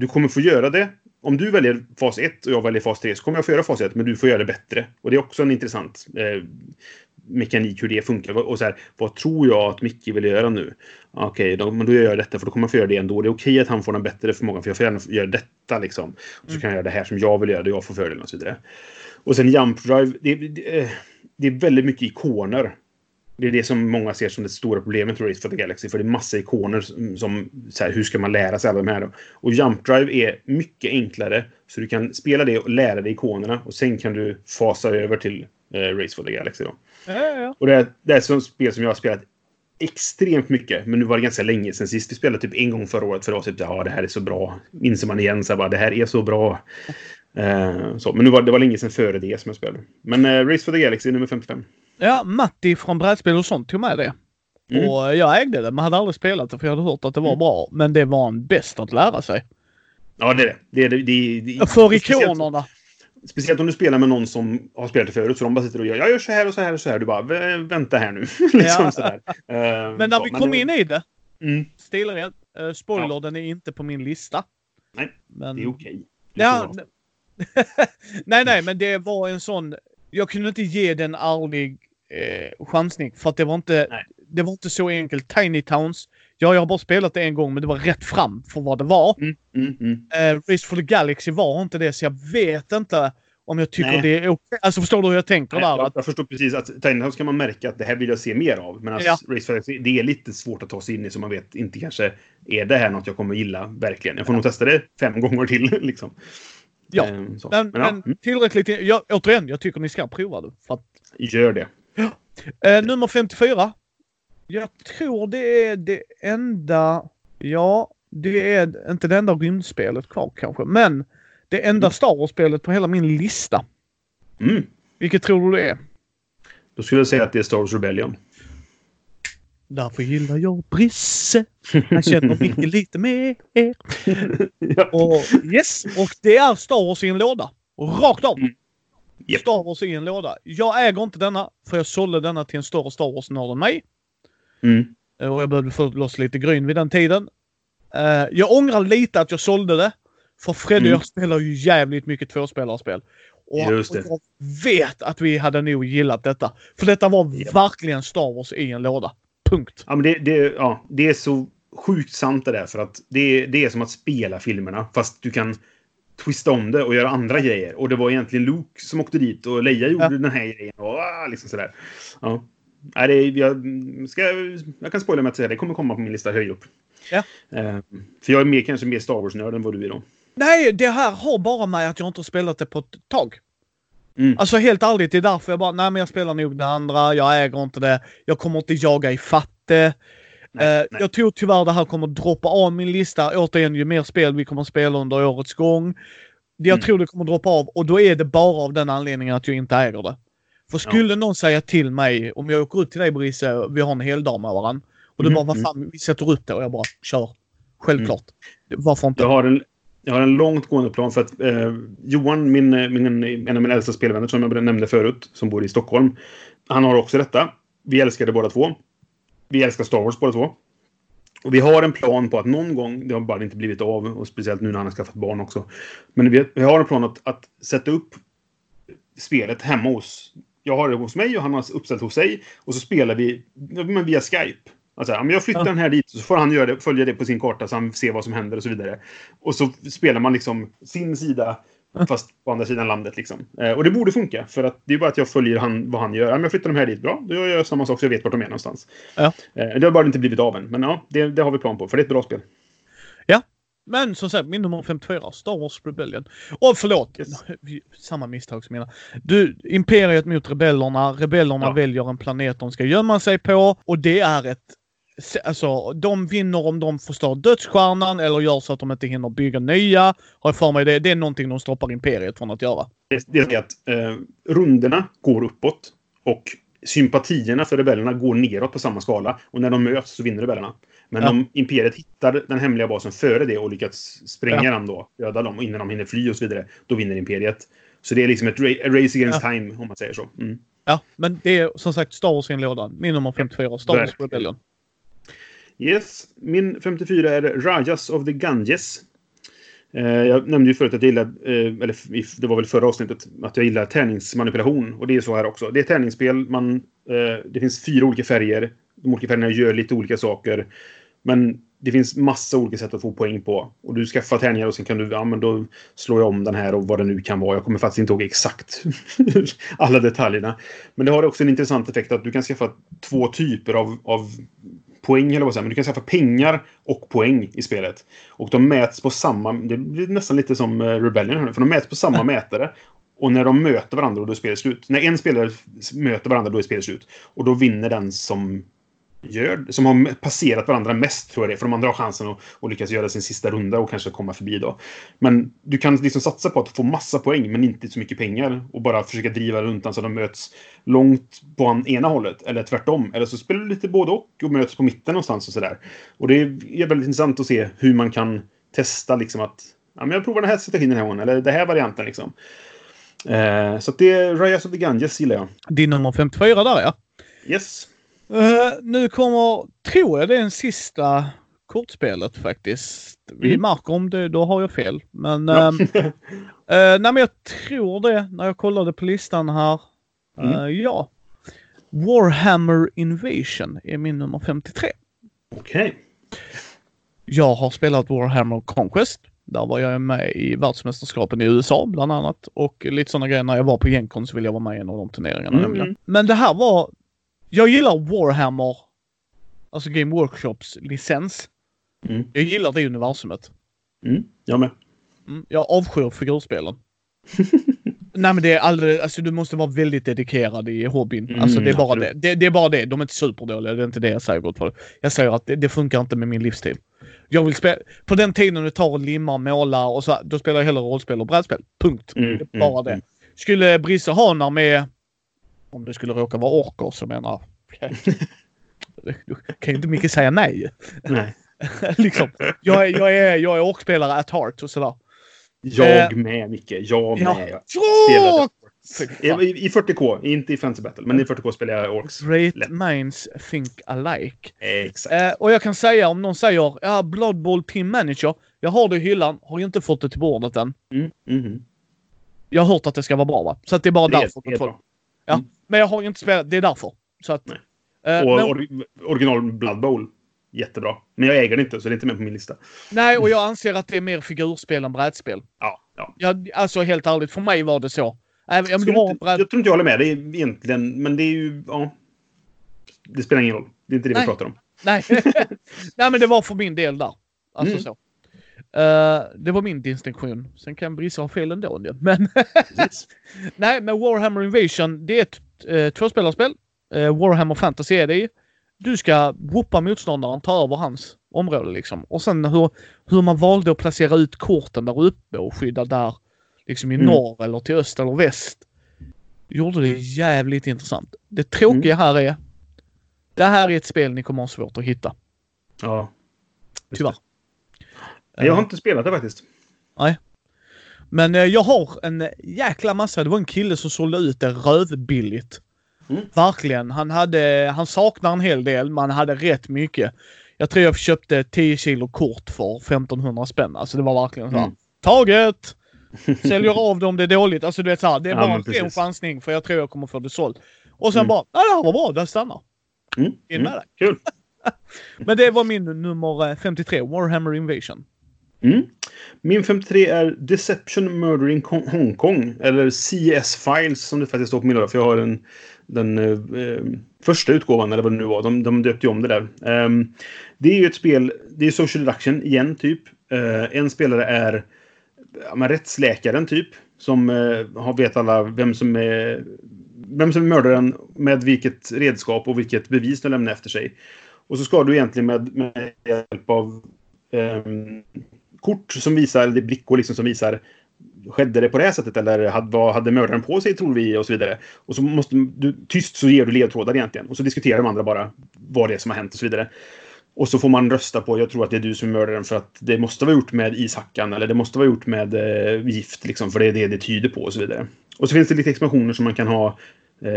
Du kommer få göra det. Om du väljer fas 1 och jag väljer fas 3 så kommer jag få göra fas 1 men du får göra det bättre. Och det är också en intressant eh, mekanik hur det funkar. Och så här, vad tror jag att Micke vill göra nu? Okej, då, men då gör jag detta för då kommer jag få göra det ändå. Det är okej att han får den bättre förmågan för jag får gärna göra detta liksom. Och så kan jag göra det här som jag vill göra, det jag får fördelen och så vidare. Och sen Jump Drive, det, det, eh, det är väldigt mycket ikoner. Det är det som många ser som det stora problemet med Race for the Galaxy. För det är massa ikoner som, som så här, hur ska man lära sig alla de här då? Och Jump Drive är mycket enklare. Så du kan spela det och lära dig ikonerna. Och sen kan du fasa över till eh, Race for the Galaxy då. Ja, ja, ja. Och det är, det är ett spel som jag har spelat extremt mycket. Men nu var det ganska länge sedan sist. Vi spelade typ en gång förra året för oss. Typ, ja, det här är så bra. Inser man igen så här, bara, det här är så bra. Eh, så. Men nu var, det var länge sedan före det som jag spelade. Men eh, Race for the Galaxy nummer 55. Ja, Matti från Brädspel och sånt tog med det. Mm. Och jag ägde det, men hade aldrig spelat det för jag hade hört att det var Mm. bra. Men det var en bäst att lära sig. Ja, det är det. det, det, det, För ikonerna. Speciellt om du spelar med någon som har spelat det förut. Så de bara sitter och gör jag gör så här och så här och så här. Du bara "Vä- vänta här nu. liksom Ja. Eh, Men när så, vi kom in i det, Mm, stilren, uh, spoiler, den är inte på min lista. Nej, men... det är okej. Ja, bra. nej, nej, men det var en sån... Jag kunde inte ge den ärlig eh, chansning för att det var inte... Nej. Det var inte så enkelt. Tiny Towns. Ja, jag har bara spelat det en gång, men det var rätt fram för vad det var. Mm, mm, mm. Eh, Race for the Galaxy var inte det, så jag vet inte om jag tycker Nej. det är okej. Alltså förstår du hur jag tänker Nej, där? jag, Att, jag förstår precis att Tiny House kan man märka att det här vill jag se mer av. Men Ja. Race for Galaxy, det är lite svårt att ta sig in i så man vet inte kanske är det här något jag kommer gilla verkligen. Jag får nog testa det fem gånger till liksom. Ja. Ehm, så. Men, Men, ja, men mm, tillräckligt... Jag, återigen, jag tycker ni ska prova det. För att, gör det. eh, nummer 54. Jag tror det är det enda... Ja, det är inte det enda rymdspelet kvar kanske, men det enda Mm. Star Wars-spelet på hela min lista. Mm. Vilket tror du det är? Då skulle jag säga att det är Star Wars Rebellion. Därför gillar jag Brisse. Han känner mycket lite mer. ja. Och yes, och det är Star Wars i en låda. Rakt av. Mm. Japp. Star Wars i en låda. Jag äger inte denna, för jag sålde denna till en större Star Wars-nörd än mig. Mm. Och jag behövde få loss lite gryn vid den tiden. Eh, jag ångrar lite att jag sålde det. För Freddy och Mm. jag spelar ju jävligt mycket tvåspelarspel. Och, Just det. och jag vet att vi hade nog gillat detta. För detta var Japp. verkligen Star Wars i en låda. Punkt. Ja, men det, det, ja, det är så sjukt sant det där. För att det, det är som att spela filmerna. Fast du kan twista om det och göra andra grejer. Och det var egentligen Luke som åkte dit och Leia gjorde Ja. den här grejen. Och ah, liksom sådär. Ja. Nej, det, jag, ska, jag kan spoila med att säga det kommer komma på min lista höj upp. Ja. Eh, för jag är mer, kanske mer Star Wars-nörd än vad du är då. Nej, det här har bara med att jag inte har spelat det på ett tag. Mm. Alltså helt ärligt, det är därför jag bara, nej men jag spelar nog det andra, jag äger inte det, jag kommer inte jaga i fatte. Nej, nej. Jag tror tyvärr det här kommer droppa av min lista. Återigen, ju mer spel vi kommer spela under årets gång. Jag Mm. tror det kommer droppa av och då är det bara av den anledningen att jag inte äger det. För skulle någon säga till mig, om jag åker ut till dig Brisse, vi har en hel dag med varandra. Och du Mhm, bara, vad mm. fan, vi sätter upp det och jag bara, kör. Självklart. Varför inte? Jag har en, jag har en långtgående plan för att eh, Johan, min, eh, min, en av mina äldsta spelvänner som jag nämnde förut, som bor i Stockholm. Han har också detta. Vi älskar det båda två. Vi älskar Star Wars båda två. Och vi har en plan på att någon gång, det har bara inte blivit av, och speciellt nu när han har skaffat barn också. Men vi, vi har en plan att, att sätta upp spelet hemma hos... Jag har det hos mig och han har uppställt hos sig. Och så spelar vi men via Skype. Alltså, ja, men jag flyttar Ja. den här dit så får han göra det, följa det på sin karta så han ser vad som händer och så vidare. Och så spelar man liksom sin sida fast på andra sidan landet. Liksom. Eh, och det borde funka för att det är bara att jag följer han, vad han gör. Ja, men jag flyttar de här dit, bra. Då gör jag samma sak så jag vet vart de är någonstans. Ja. Eh, det har bara inte blivit av än. Men ja, det, det har vi plan på för det är ett bra spel. Men som sagt, min nummer 54, Star Wars Rebellion. Och förlåt, Yes. samma misstag som mina. Du, Imperiet mot rebellerna. Rebellerna Ja. väljer en planet de ska gömma sig på. Och det är ett... Alltså, de vinner om de förstör dödsstjärnan eller gör så att de inte hinner bygga nya. Har jag för mig det. Det är någonting de stoppar Imperiet från att göra. Det, det är att eh, runderna går uppåt och sympatierna för rebellerna går neråt på samma skala. Och när de möts så vinner rebellerna. Men Ja. om Imperiet hittar den hemliga basen före det och lyckats spränga Ja. dem då, döda dem innan de hinner fly och så vidare, då vinner Imperiet. Så det är liksom ett race against time, om man säger så. Mm. Ja, men det är som sagt Star Wars i en låda. Min nummer 54, Star Wars. Rebellion. Yes. Min 54 är Rajas of the Ganges. Eh, jag nämnde ju förut att jag gillar, eh, eller det var väl förra avsnittet, att jag gillar tärningsmanipulation. Och det är så här också. Det är tärningsspel. Man, eh, det finns fyra olika färger. De olika färgerna gör lite olika saker. Men det finns massa olika sätt att få poäng på. Och du skaffar tärningar och sen kan du, ja men då slår jag om den här och vad det nu kan vara. Jag kommer faktiskt inte ihåg exakt alla detaljerna. Men det har också en intressant effekt att du kan skaffa två typer av, av poäng, eller vad säger men du kan skaffa pengar och poäng i spelet. Och de mäts på samma, det blir nästan lite som eh, Rebellion, för de mäts på samma mätare. Och när de möter varandra, då är spelet slut. När en spelare möter varandra, då är spelet slut. Och då vinner den som gör, som har passerat varandra mest, tror jag det. För de andra har chansen att, att lyckas göra sin sista runda och kanske komma förbi då. Men du kan liksom satsa på att få massa poäng, men inte så mycket pengar. Och bara försöka driva runt den så de möts långt på ena hållet. Eller tvärtom. Eller så spelar du lite både och och möts på mitten någonstans och sådär. Och det är väldigt intressant att se hur man kan testa liksom att ja, men jag provar den här strategin den här gången. Eller den här varianten liksom. Eh, så det är Rise of the Ganges gillar jag. Din nummer 54 där ja. Yes. Eh, nu kommer, tror jag det är den sista kortspelet faktiskt. Vi Mm. märker om det, då har jag fel. Men, Ja. ehm, eh, nej men jag tror det när jag kollade på listan här. Eh, Mm. ja. Warhammer Invasion är min nummer 53. Okej. Jag har spelat Warhammer Conquest. Där var jag med i världsmästerskapen i USA bland annat. Och lite sådana grejer. När jag var på Gencon så ville jag vara med i en av de turneringarna. Mm. Men det här var... Jag gillar Warhammer. Alltså Game Workshops licens. Mm. Jag gillar det universumet. Mm. Jag med. Mm, jag avskyr figurspelen. Nej men det är alldeles, alltså du måste vara väldigt dedikerad i hobbyn. Mm, alltså det är bara absolut. det. det. Det är bara det. De är inte superdåliga. Det är inte det jag säger gott för. Jag säger att det, det funkar inte med min livsstil. Jag vill spela, på den tiden det tar att limma, måla och så, då spelar jag hellre rollspel och brädspel. Punkt. Mm, det är bara mm, det. mm. Skulle Brisse ha när med, om det skulle råka vara orker så menar jag, kan ju inte mycket säga nej. Nej. liksom. Jag är, jag är, jag är orkspelare at heart och sådär. Jag Eh, med, Micke. Jag Ja. med. Jag Ja! spelade I, I 40K. Inte i Fantasy Battle, men i 40K spelar jag Orcs. Great Lätt. minds think alike. Exakt. Eh, och jag kan säga om någon säger ja, Blood Bowl Team Manager. Jag har det i hyllan, har inte fått det till bordet än. Mm, mhm. Jag har hört att det ska vara bra va? Så att det är bara Det är- därför. det är. Ja, Mm. men jag har ju inte spelat, det är därför. Så att... Eh, Och men, or, original Blood Bowl. Jättebra. Men jag äger det inte, så det är inte med på min lista. nej, och jag anser att det är mer figurspel än brädspel. Ja, ja. Jag, alltså helt ärligt, för mig var det så. Även har inte, bräd... jag tror inte jag håller med dig egentligen, men det är ju... Ja. Det spelar ingen roll. Det är inte det Nej. vi pratar om. Nej. nej, men det var för min del där. Alltså Mm. så. Eh, det var min distinktion. Sen kan Brisse ha fel ändå. Men Precis. nej, men Warhammer Invasion, det är ett uh, tvåspelarspel. Eh, Warhammer Fantasy är det i. Du ska whoopa motståndaren, ta över hans område liksom. Och sen hur, hur man valde att placera ut korten där uppe och skydda där liksom i Mm. norr eller till öst eller väst. Gjorde det jävligt intressant. Det tråkiga här är det här är ett spel ni kommer ha svårt att hitta. Ja. Tyvärr. Det. Jag har inte spelat det faktiskt. Men eh, jag har en jäkla massa. Det var en kille som sålde ut det rövbilligt. Mm. Verkligen. Han, hade, han saknar en hel del, men han hade rätt mycket. Jag tror jag köpte 10 kilo kort för 1500 spänn. Alltså det var verkligen så här. Mm. Taget! Säljer av det om det är dåligt. Alltså du vet så här, det är Ja, bara en ren chansning för jag tror jag kommer få det sålt. Och sen Mm. bara, ja det här var bra, det stannar. Mm. In Mm. med det. Kul. Men det var min nummer eh, 53, Warhammer Invasion. Mm. Min 53 är Deception Murdering Hong- Hongkong. Eller CS Files som det faktiskt står på min låda. För jag har den, den eh, första utgåvan, eller vad det nu var. De, de döpte ju om det där. Um, det är ju ett spel, det är social deduction igen, typ. Uh, en spelare är ja, men rättsläkaren, typ. Som uh, vet alla vem som är vem som är mördaren, med vilket redskap och vilket bevis de lämnar efter sig. Och så ska du egentligen med, med hjälp av um, kort som visar, eller brickor liksom som visar Skedde det på det här sättet eller hade, vad hade mördaren på sig tror vi och så vidare. Och så måste du, tyst så ger du ledtrådar egentligen. Och så diskuterar de andra bara vad det är som har hänt och så vidare. Och så får man rösta på, jag tror att det är du som är mördaren för att det måste vara gjort med ishackan eller det måste vara gjort med eh, gift liksom, för det är det det tyder på och så vidare. Och så finns det lite expansioner som man kan ha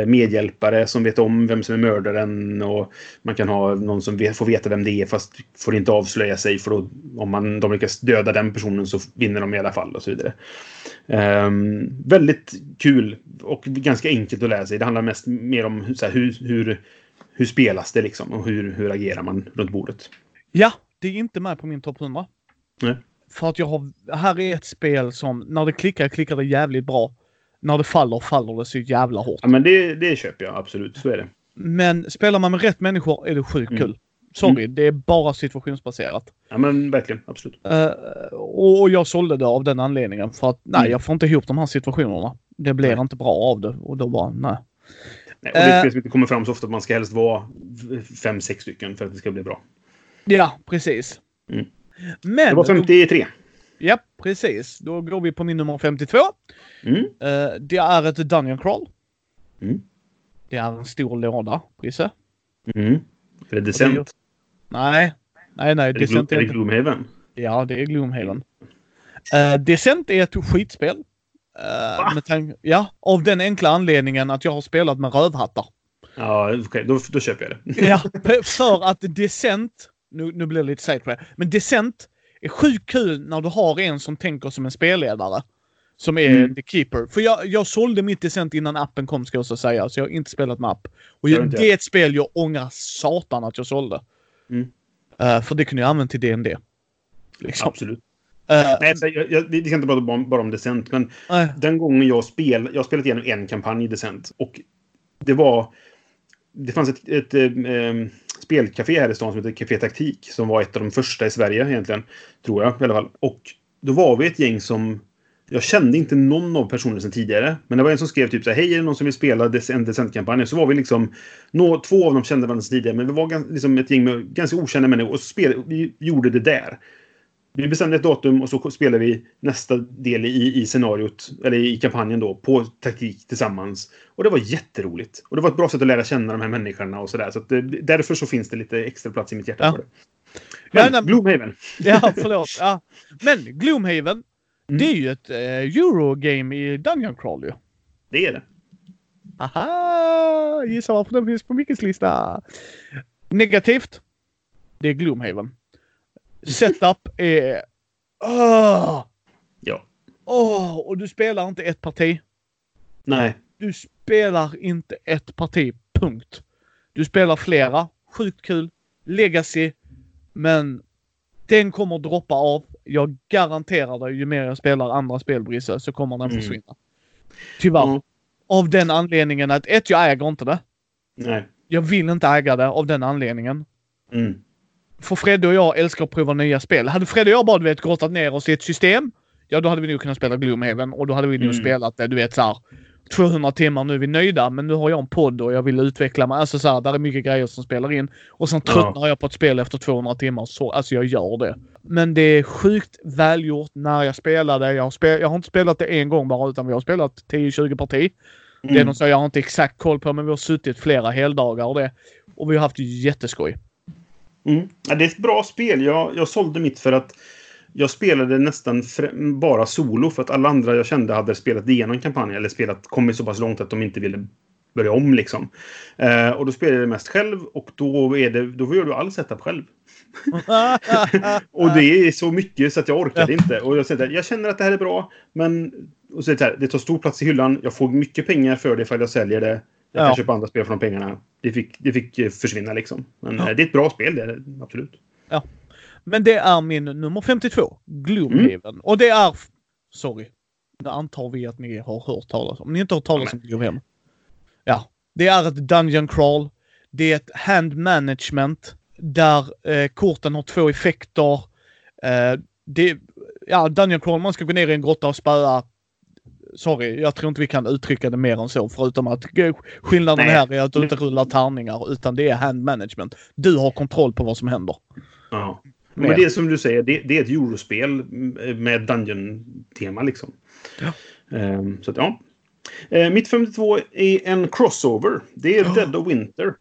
medhjälpare som vet om vem som är mördaren och man kan ha någon som vet, får veta vem det är fast får inte avslöja sig för då, om man, de lyckas döda den personen så vinner de i alla fall och så vidare. Ehm, väldigt kul och ganska enkelt att lära sig. Det handlar mest mer om här, hur, hur, hur spelas det liksom och hur, hur agerar man runt bordet. Ja, det är inte med på min topp 100. Nej. För att jag har, här är ett spel som, när det klickar, klickar det jävligt bra. När det faller, faller det så jävla hårt. Ja, men det, det köper jag absolut. Så är det. Men spelar man med rätt människor är det sjukt Mm. kul. Sorry, det är bara situationsbaserat. Ja, men verkligen. Absolut. Eh, och jag sålde det av den anledningen. För att nej, Mm. jag får inte ihop de här situationerna. Det blir Nej. inte bra av det. Och då bara, nej. Nej, och det är spel som inte kommer fram så ofta. Man ska helst vara fem, sex stycken för att det ska bli bra. Ja, precis. Mm. Men... Det var 53. Ja, precis. Då går vi på min nummer 52. Mm. Eh, det är ett Dungeon Crawl. Mm. Det är en stor låda, Brisse. Mm. Är det Descent? Nej. Nej, nej. Är det, Descent är det. Gloomhaven? Ja, det är Gloomhaven. Uh, Descent är ett skitspel. Uh, med tank... Ja, av den enkla anledningen att jag har spelat med rövhattar. Ja, okej. Då, då köper jag det. Ja, för att Descent, nu, nu blir det lite sidetrack, men Descent är sjukt kul när du har en som tänker som en spelledare. Som är Mm. the keeper. För jag, jag sålde mitt Descent innan appen kom ska jag så säga, så jag har inte spelat med app. Och Jag det är ett spel jag ångrar satan att jag sålde. Mm. Eh, för det kunde jag använt till D&D. Liksom. Absolut. Eh, Nej, så jag, jag, vi ska inte prata bara om, bara om Descent, men nej. den gången jag spelade... Jag spelat igenom en kampanj i Descent. Och det var... Det fanns ett, ett eh, eh, spelcafé här i stan som heter Café Taktik. Som var ett av de första i Sverige egentligen. Tror jag i alla fall. Och då var vi ett gäng som... Jag kände inte någon av personerna sedan tidigare. Men det var en som skrev typ så här, Hej, är det någon som vill spela en Descent-kampanj? Så var vi liksom... Nå, två av dem kände varandra sedan tidigare. Men vi var liksom ett gäng med ganska okända människor. Och spel, vi gjorde det där. Vi bestämde ett datum och så spelar vi nästa del i, i scenariot, eller i kampanjen då, på taktik tillsammans. Och det var jätteroligt. Och det var ett bra sätt att lära känna de här människorna och sådär. Så, så att, därför så finns det lite extra plats i mitt hjärta Ja. för det. Men, Men, Gloomhaven. Ja, förlåt. Ja. Men Gloomhaven, Mm. det är ju ett eh, Eurogame i Dungeon Crawl ju. Det är det. Aha! Gissa varför den finns på Mickes lista. Negativt. Det är Gloomhaven. Setup är... Åh! Ja. Åh! Och du spelar inte ett parti. Nej. Du spelar inte ett parti. Punkt. Du spelar flera. Sjukt kul. Legacy. Men den kommer droppa av. Jag garanterar dig, ju mer jag spelar andra spel, Brisse, så kommer den Mm. försvinna. Tyvärr. Ja. Av den anledningen att ett, jag äger inte det. Nej. Jag vill inte äga det av den anledningen. Mm. För Fredde och jag älskar att prova nya spel. Hade Fredde och jag bara du vet grottat ner oss i ett system. Ja, då hade vi nog kunnat spela Gloomhaven och då hade vi nog Mm. spelat det, du vet såhär. 200 timmar, nu är vi nöjda, men nu har jag en podd och jag vill utveckla mig. Alltså såhär, där är mycket grejer som spelar in. Och sen Ja. tröttnar jag på ett spel efter 200 timmar. Så, alltså jag gör det. Men det är sjukt välgjort när jag spelar det. Jag har, spel, jag har inte spelat det en gång bara, utan vi har spelat 10-20 parti. Det är Mm. något jag har inte exakt koll på, men vi har suttit flera heldagar och det. Och vi har haft jätteskoj. Mm. Ja, det är ett bra spel. Jag, jag sålde mitt för att jag spelade nästan bara solo för att alla andra jag kände hade spelat igenom kampanjen eller spelat, kommit så pass långt att de inte ville börja om liksom. Eh, och då spelade jag det mest själv och då, är det, då gör du all setup själv. Och det är så mycket så att jag orkade inte. Och jag, säger, jag känner att det här är bra, men och så är det, här, det tar stor plats i hyllan. Jag får mycket pengar för det ifall jag säljer det. Jag Ja. kan köpa andra spel för de pengarna. Det fick, det fick eh, försvinna liksom. Men Ja. eh, det är ett bra spel, det är det absolut. Men det är min nummer 52. Gloomhaven. Och det är... Sorry. Nu antar vi att ni har hört talas om. Ni har inte hört talas om Gloomhaven. Ja. Det är ett Dungeon Crawl. Det är ett hand management. Där eh, korten har två effekter. Eh, det, ja, Dungeon Crawl, man ska gå ner i en grotta och spöa. Sorry, jag tror inte vi kan uttrycka det mer än så. Förutom att skillnaden Nej. här är att du inte rullar tärningar. Utan det är hand management. Du har kontroll på vad som händer. Ja. Mer. Men det är som du säger, det, det är ett eurospel med Dungeon-tema liksom. Ja. Ehm, så att, ja. Eh, mitt 52 är en crossover. Det är Dead of Winter.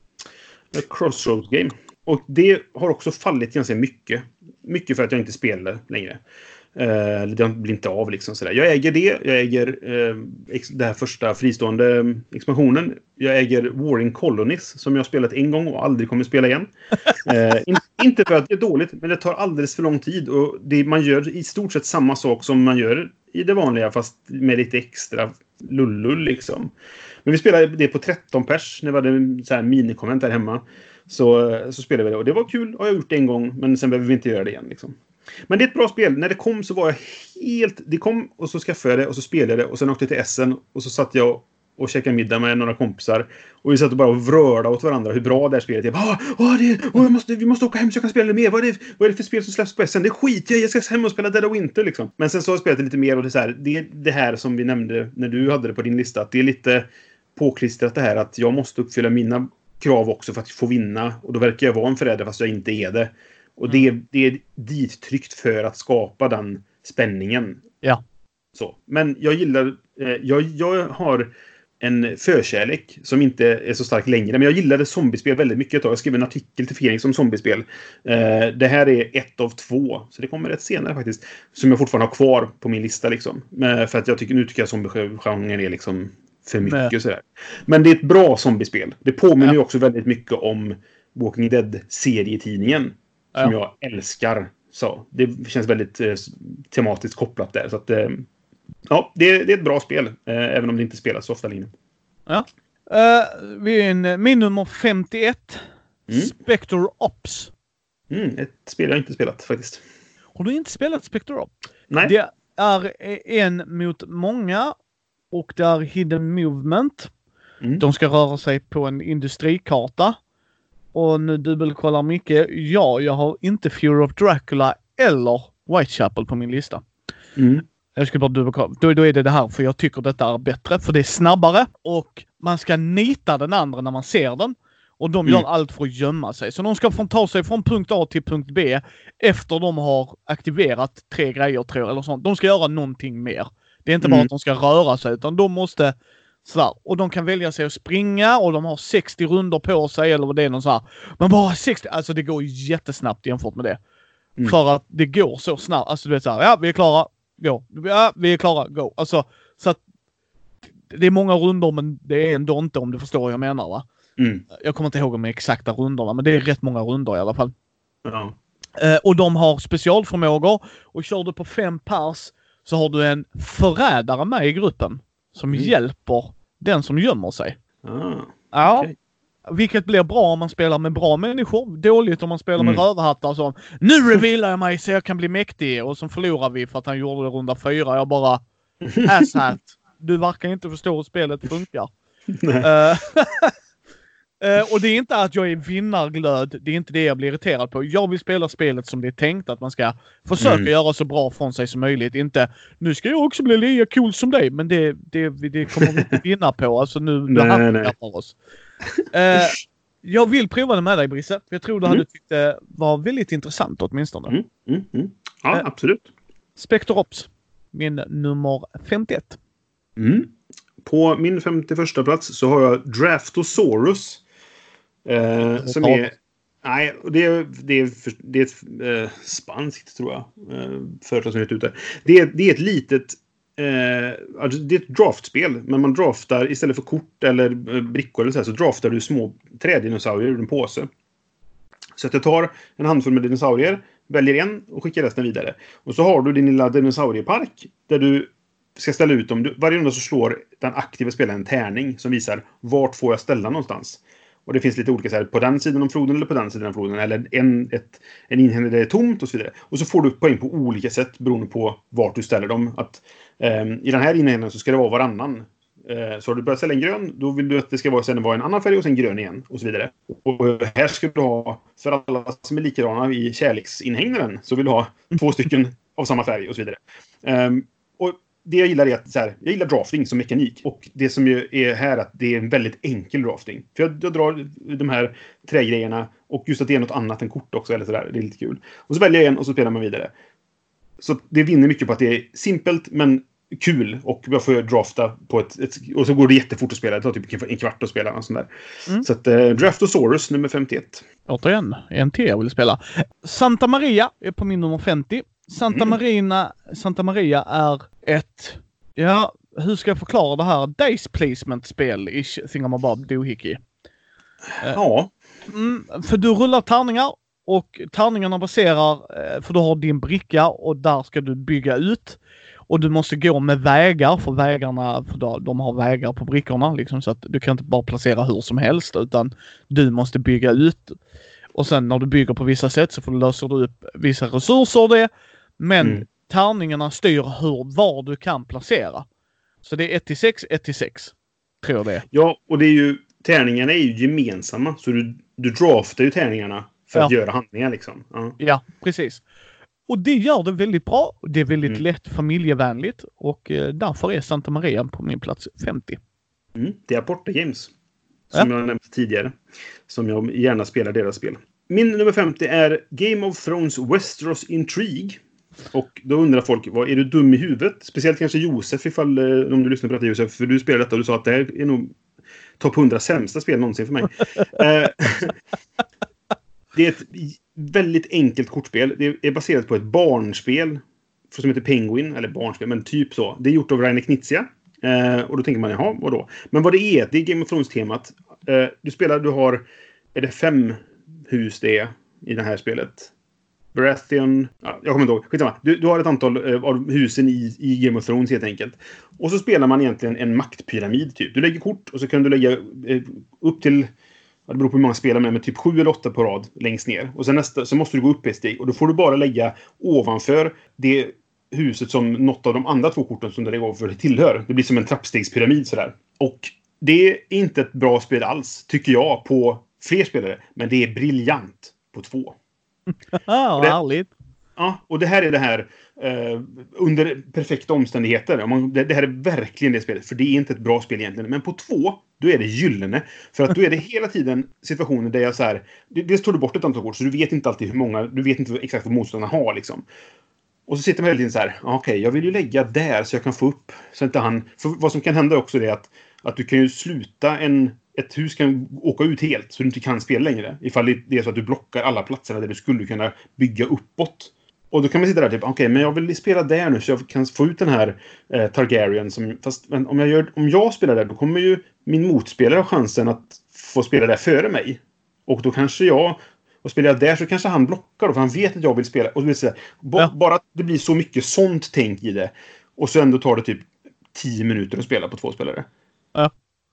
Ett crossroads game. Och det har också fallit ganska mycket. Mycket för att jag inte spelar längre. Eh, det blir inte av liksom sådär. Jag äger det. Jag äger eh, den här första fristående eh, expansionen. Jag äger Warring Colonies som jag har spelat en gång och aldrig kommer spela igen. Eh, in, inte för att det är dåligt, men det tar alldeles för lång tid. Och det, man gör i stort sett samma sak som man gör i det vanliga, fast med lite extra lullull liksom. Men vi spelade det på 13 pers när vi hade en så här minikonvent där hemma. Så, så spelade vi det och det var kul och jag har gjort det en gång, men sen behöver vi inte göra det igen. Liksom. Men det är ett bra spel. När det kom så var jag helt... Det kom och så skaffade jag det och så spelade jag det och sen åkte jag till Essen och så satt jag och käkade middag med några kompisar. Och vi satt och bara och vrölade åt varandra hur bra det här spelet är. Jag bara, Åh, det, åh, jag måste, vi måste åka hem så jag kan spela det mer. Vad är det, vad är det för spel som släpps på Essen? Det skiter jag i. Jag ska hem och spela Dead of Winter liksom. Men sen så har jag spelat det lite mer och det är så här, det är det här som vi nämnde när du hade det på din lista. Att det är lite påklistrat det här att jag måste uppfylla mina krav också för att få vinna. Och då verkar jag vara en förrädare fast jag inte är det. Och det, är- det är dittryckt för att skapa den spänningen. Ja. Så. Men jag gillar... Eh, jag, jag har en förkärlek som inte är så stark längre. Men jag gillade zombiespel väldigt mycket ett tag. Jag skrev en artikel till Fenix om zombiespel. Eh, det här är ett av två. Så det kommer rätt senare faktiskt. Som jag fortfarande har kvar på min lista. Liksom. Men för att jag tycker, nu tycker jag zombiegenren är liksom för mycket. Nej. Sådär. Men det är ett bra zombiespel. Det påminner Ja. ju också väldigt mycket om Walking Dead-serietidningen. Som Ja. jag älskar. Så det känns väldigt eh, tematiskt kopplat där. Så att, eh, ja, det, det är ett bra spel. Eh, även om det inte spelas så ofta längre. Uh, vi är en, min nummer 51. Mm. Spectre Ops. Mm, ett spel jag inte spelat faktiskt. Har du inte spelat Spectre Ops? Nej. Det är en mot många och det är hidden movement. Mm. De ska röra sig på en industrikarta. Och nu dubbelkollar Micke. Ja, jag har inte Fear of Dracula eller Whitechapel på min lista. Mm. Jag ska bara dubbelkolla. Då, då är det det här, för jag tycker detta är bättre. För det är snabbare och man ska nita den andra när man ser den. Och de Mm. gör allt för att gömma sig. Så de ska få ta sig från punkt A till punkt B efter de har aktiverat tre grejer tror jag, eller sånt. De ska göra någonting mer. Det är inte bara Mm. att de ska röra sig utan de måste sådär. Och de kan välja sig att springa och de har 60 runder på sig eller vad det är någon så här. Men bara 60, alltså det går jättesnabbt jämfört med det. Mm. För att det går så snabbt. Alltså du vet såhär, ja vi är klara, gå. Ja vi är klara, go. Alltså så att det är många runder men det är ändå inte om du förstår vad jag menar va. Mm. Jag kommer inte ihåg de exakta rundorna men det är rätt många runder i alla fall. Ja. Eh, och de har specialförmågor och kör du på fem pers så har du en förrädare med i gruppen som Mm. hjälper den som gömmer sig. Ah. Ja. Okej. Vilket blir bra om man spelar med bra människor. Dåligt om man spelar med Mm. rövarhattar som Nu revealar jag mig så jag kan bli mäktig och så förlorar vi för att han gjorde det runda fyra. Jag bara Asshat. Du verkar inte förstå hur spelet funkar. Eh, och det är inte att jag är vinnarglöd. Det är inte det jag blir irriterad på. Jag vill spela spelet som det är tänkt att man ska försöka Mm. göra så bra från sig som möjligt. Inte nu ska jag också bli lika cool som dig. Men det, det, det kommer vi inte vinna på. Alltså nu handikappar oss. Eh, jag vill prova det med dig Brisse. För jag tror du Mm. hade tyckt det var väldigt intressant åtminstone. Mm. Mm. Mm. Ja, Eh. absolut. Spectre Ops. Min nummer 51. Mm. På min 51 plats så har jag Draftosaurus. Eh, som är... Nej, det är, det är, det är ett eh, spanskt, tror jag. Eh, företag som är ute. Det är, det är ett litet... Eh, alltså det är ett draftspel, men man draftar istället för kort eller eh, brickor eller så, här, så draftar du små trädinosaurier ur en påse. Så att jag tar en handfull med dinosaurier, väljer en och skickar resten vidare. Och så har du din lilla dinosauriepark där du ska ställa ut dem. Du- Varje runda så slår den aktiva spelaren en tärning som visar vart får jag ställa någonstans. Och det finns lite olika så här, på den sidan av floden eller på den sidan om floden. Eller en, ett, en inhägnad där det är tomt och så vidare. Och så får du poäng på olika sätt beroende på vart du ställer dem. Att, eh, I den här inhägnaden så ska det vara varannan. Eh, så har du börjat ställa en grön, då vill du att det ska vara, sen vara en annan färg och sen grön igen. Och så vidare. Och här ska du ha, för alla som är likadana i kärleksinhägnaden, så vill du ha två stycken av samma färg och så vidare. Ehm, det jag gillar är att så här, jag gillar drafting som mekanik. Och det som ju är här att det är en väldigt enkel drafting. För jag, jag drar de här trägrejerna och just att det är något annat än kort också. Eller så där, det är lite kul. Och så väljer jag en och så spelar man vidare. Så det vinner mycket på att det är simpelt men kul. Och jag får drafta på ett, ett... Och så går det jättefort att spela. Det tar typ en kvart att spela. Och sånt där. Mm. Så att eh, Draftosaurus nummer 51. Återigen, en till jag vill spela. Santa Maria är på min nummer 50. Santa, Mm. Marina, Santa Maria är ett, ja, hur ska jag förklara det här? Dice placement-spel i Thingamabob Doohickey. Ja. Mm, för du rullar tärningar och tärningarna baserar, eh, för du har din bricka och där ska du bygga ut. Och du måste gå med vägar för vägarna, för de har vägar på brickorna liksom så att du kan inte bara placera hur som helst utan du måste bygga ut. Och sen när du bygger på vissa sätt så får du löser du upp vissa resurser det. Men Mm. tärningarna styr hur, var du kan placera. Så det är 1 till 6, 1 till 6. Tror jag det är. Ja, och det är ju... Tärningarna är ju gemensamma. Så du, du draftar ju tärningarna för att Ja. göra handlingar liksom. Ja. Ja, precis. Och det gör det väldigt bra. Det är väldigt Mm. lätt familjevänligt och eh, därför är Santa Maria på min plats 50. Mm, det är Aporta Games. Som jag nämnde tidigare. Som jag gärna spelar deras spel. Min nummer 50 är Game of Thrones Westeros Intrigue. Och då undrar folk, vad, är du dum i huvudet? Speciellt kanske Josef, ifall, eh, om du lyssnar på detta Josef. För du spelar detta och du sa att det här är nog topp 100 sämsta spel någonsin för mig. Eh, det är ett väldigt enkelt kortspel. Det är baserat på ett barnspel som heter Penguin, eller barnspel, men typ så. Det är gjort av Rainer Knizia. Eh, och då tänker man, jaha, vadå? Men vad det är, det är Game of Thrones-temat. Du spelar, du har, är det fem hus det är i det här spelet? Baratheon, ja, jag kommer inte ihåg, skitsamma. Du, du har ett antal eh, av husen i, i Game of Thrones helt enkelt. Och så spelar man egentligen en maktpyramid typ. Du lägger kort och så kan du lägga eh, upp till det beror på hur många spelar med, men typ sju eller åtta på rad längst ner. Och sen nästa, så måste du gå upp ett steg. Och då får du bara lägga ovanför det huset som något av de andra två korten som det lägger ovanför tillhör. Det blir som en trappstegspyramid sådär. Och det är inte ett bra spel alls, tycker jag, på fler spelare. Men det är briljant på två. Ah, Det- härligt! Ja, och det här är det här eh, under perfekta omständigheter. Om man, det, det här är verkligen det spelet. För det är inte ett bra spel egentligen. Men på två, då är det gyllene. För att då är det hela tiden situationer där jag så här... Dels tar du bort ett antal kort, så du vet inte alltid hur många... Du vet inte exakt vad motståndarna har liksom. Och så sitter man hela tiden så här, okej, okay, jag vill ju lägga där så jag kan få upp, så inte han... För vad som kan hända också är att, att du kan ju sluta en... Ett hus kan åka ut helt, så du inte kan spela längre. Ifall det är så att du blockar alla platserna där du skulle kunna bygga uppåt. Och då kan man sitta där typ, okej, okay, men jag vill spela där nu så jag kan få ut den här eh, Targaryen som... Fast om, jag gör, om jag spelar där, då kommer ju min motspelare ha chansen att få spela där före mig. Och då kanske jag... Och spelar jag där så kanske han blockar då, för han vet att jag vill spela. Och så, ja. Bara att det blir så mycket sånt tänk i det. Och så ändå tar det typ 10 minuter att spela på två spelare. Ja.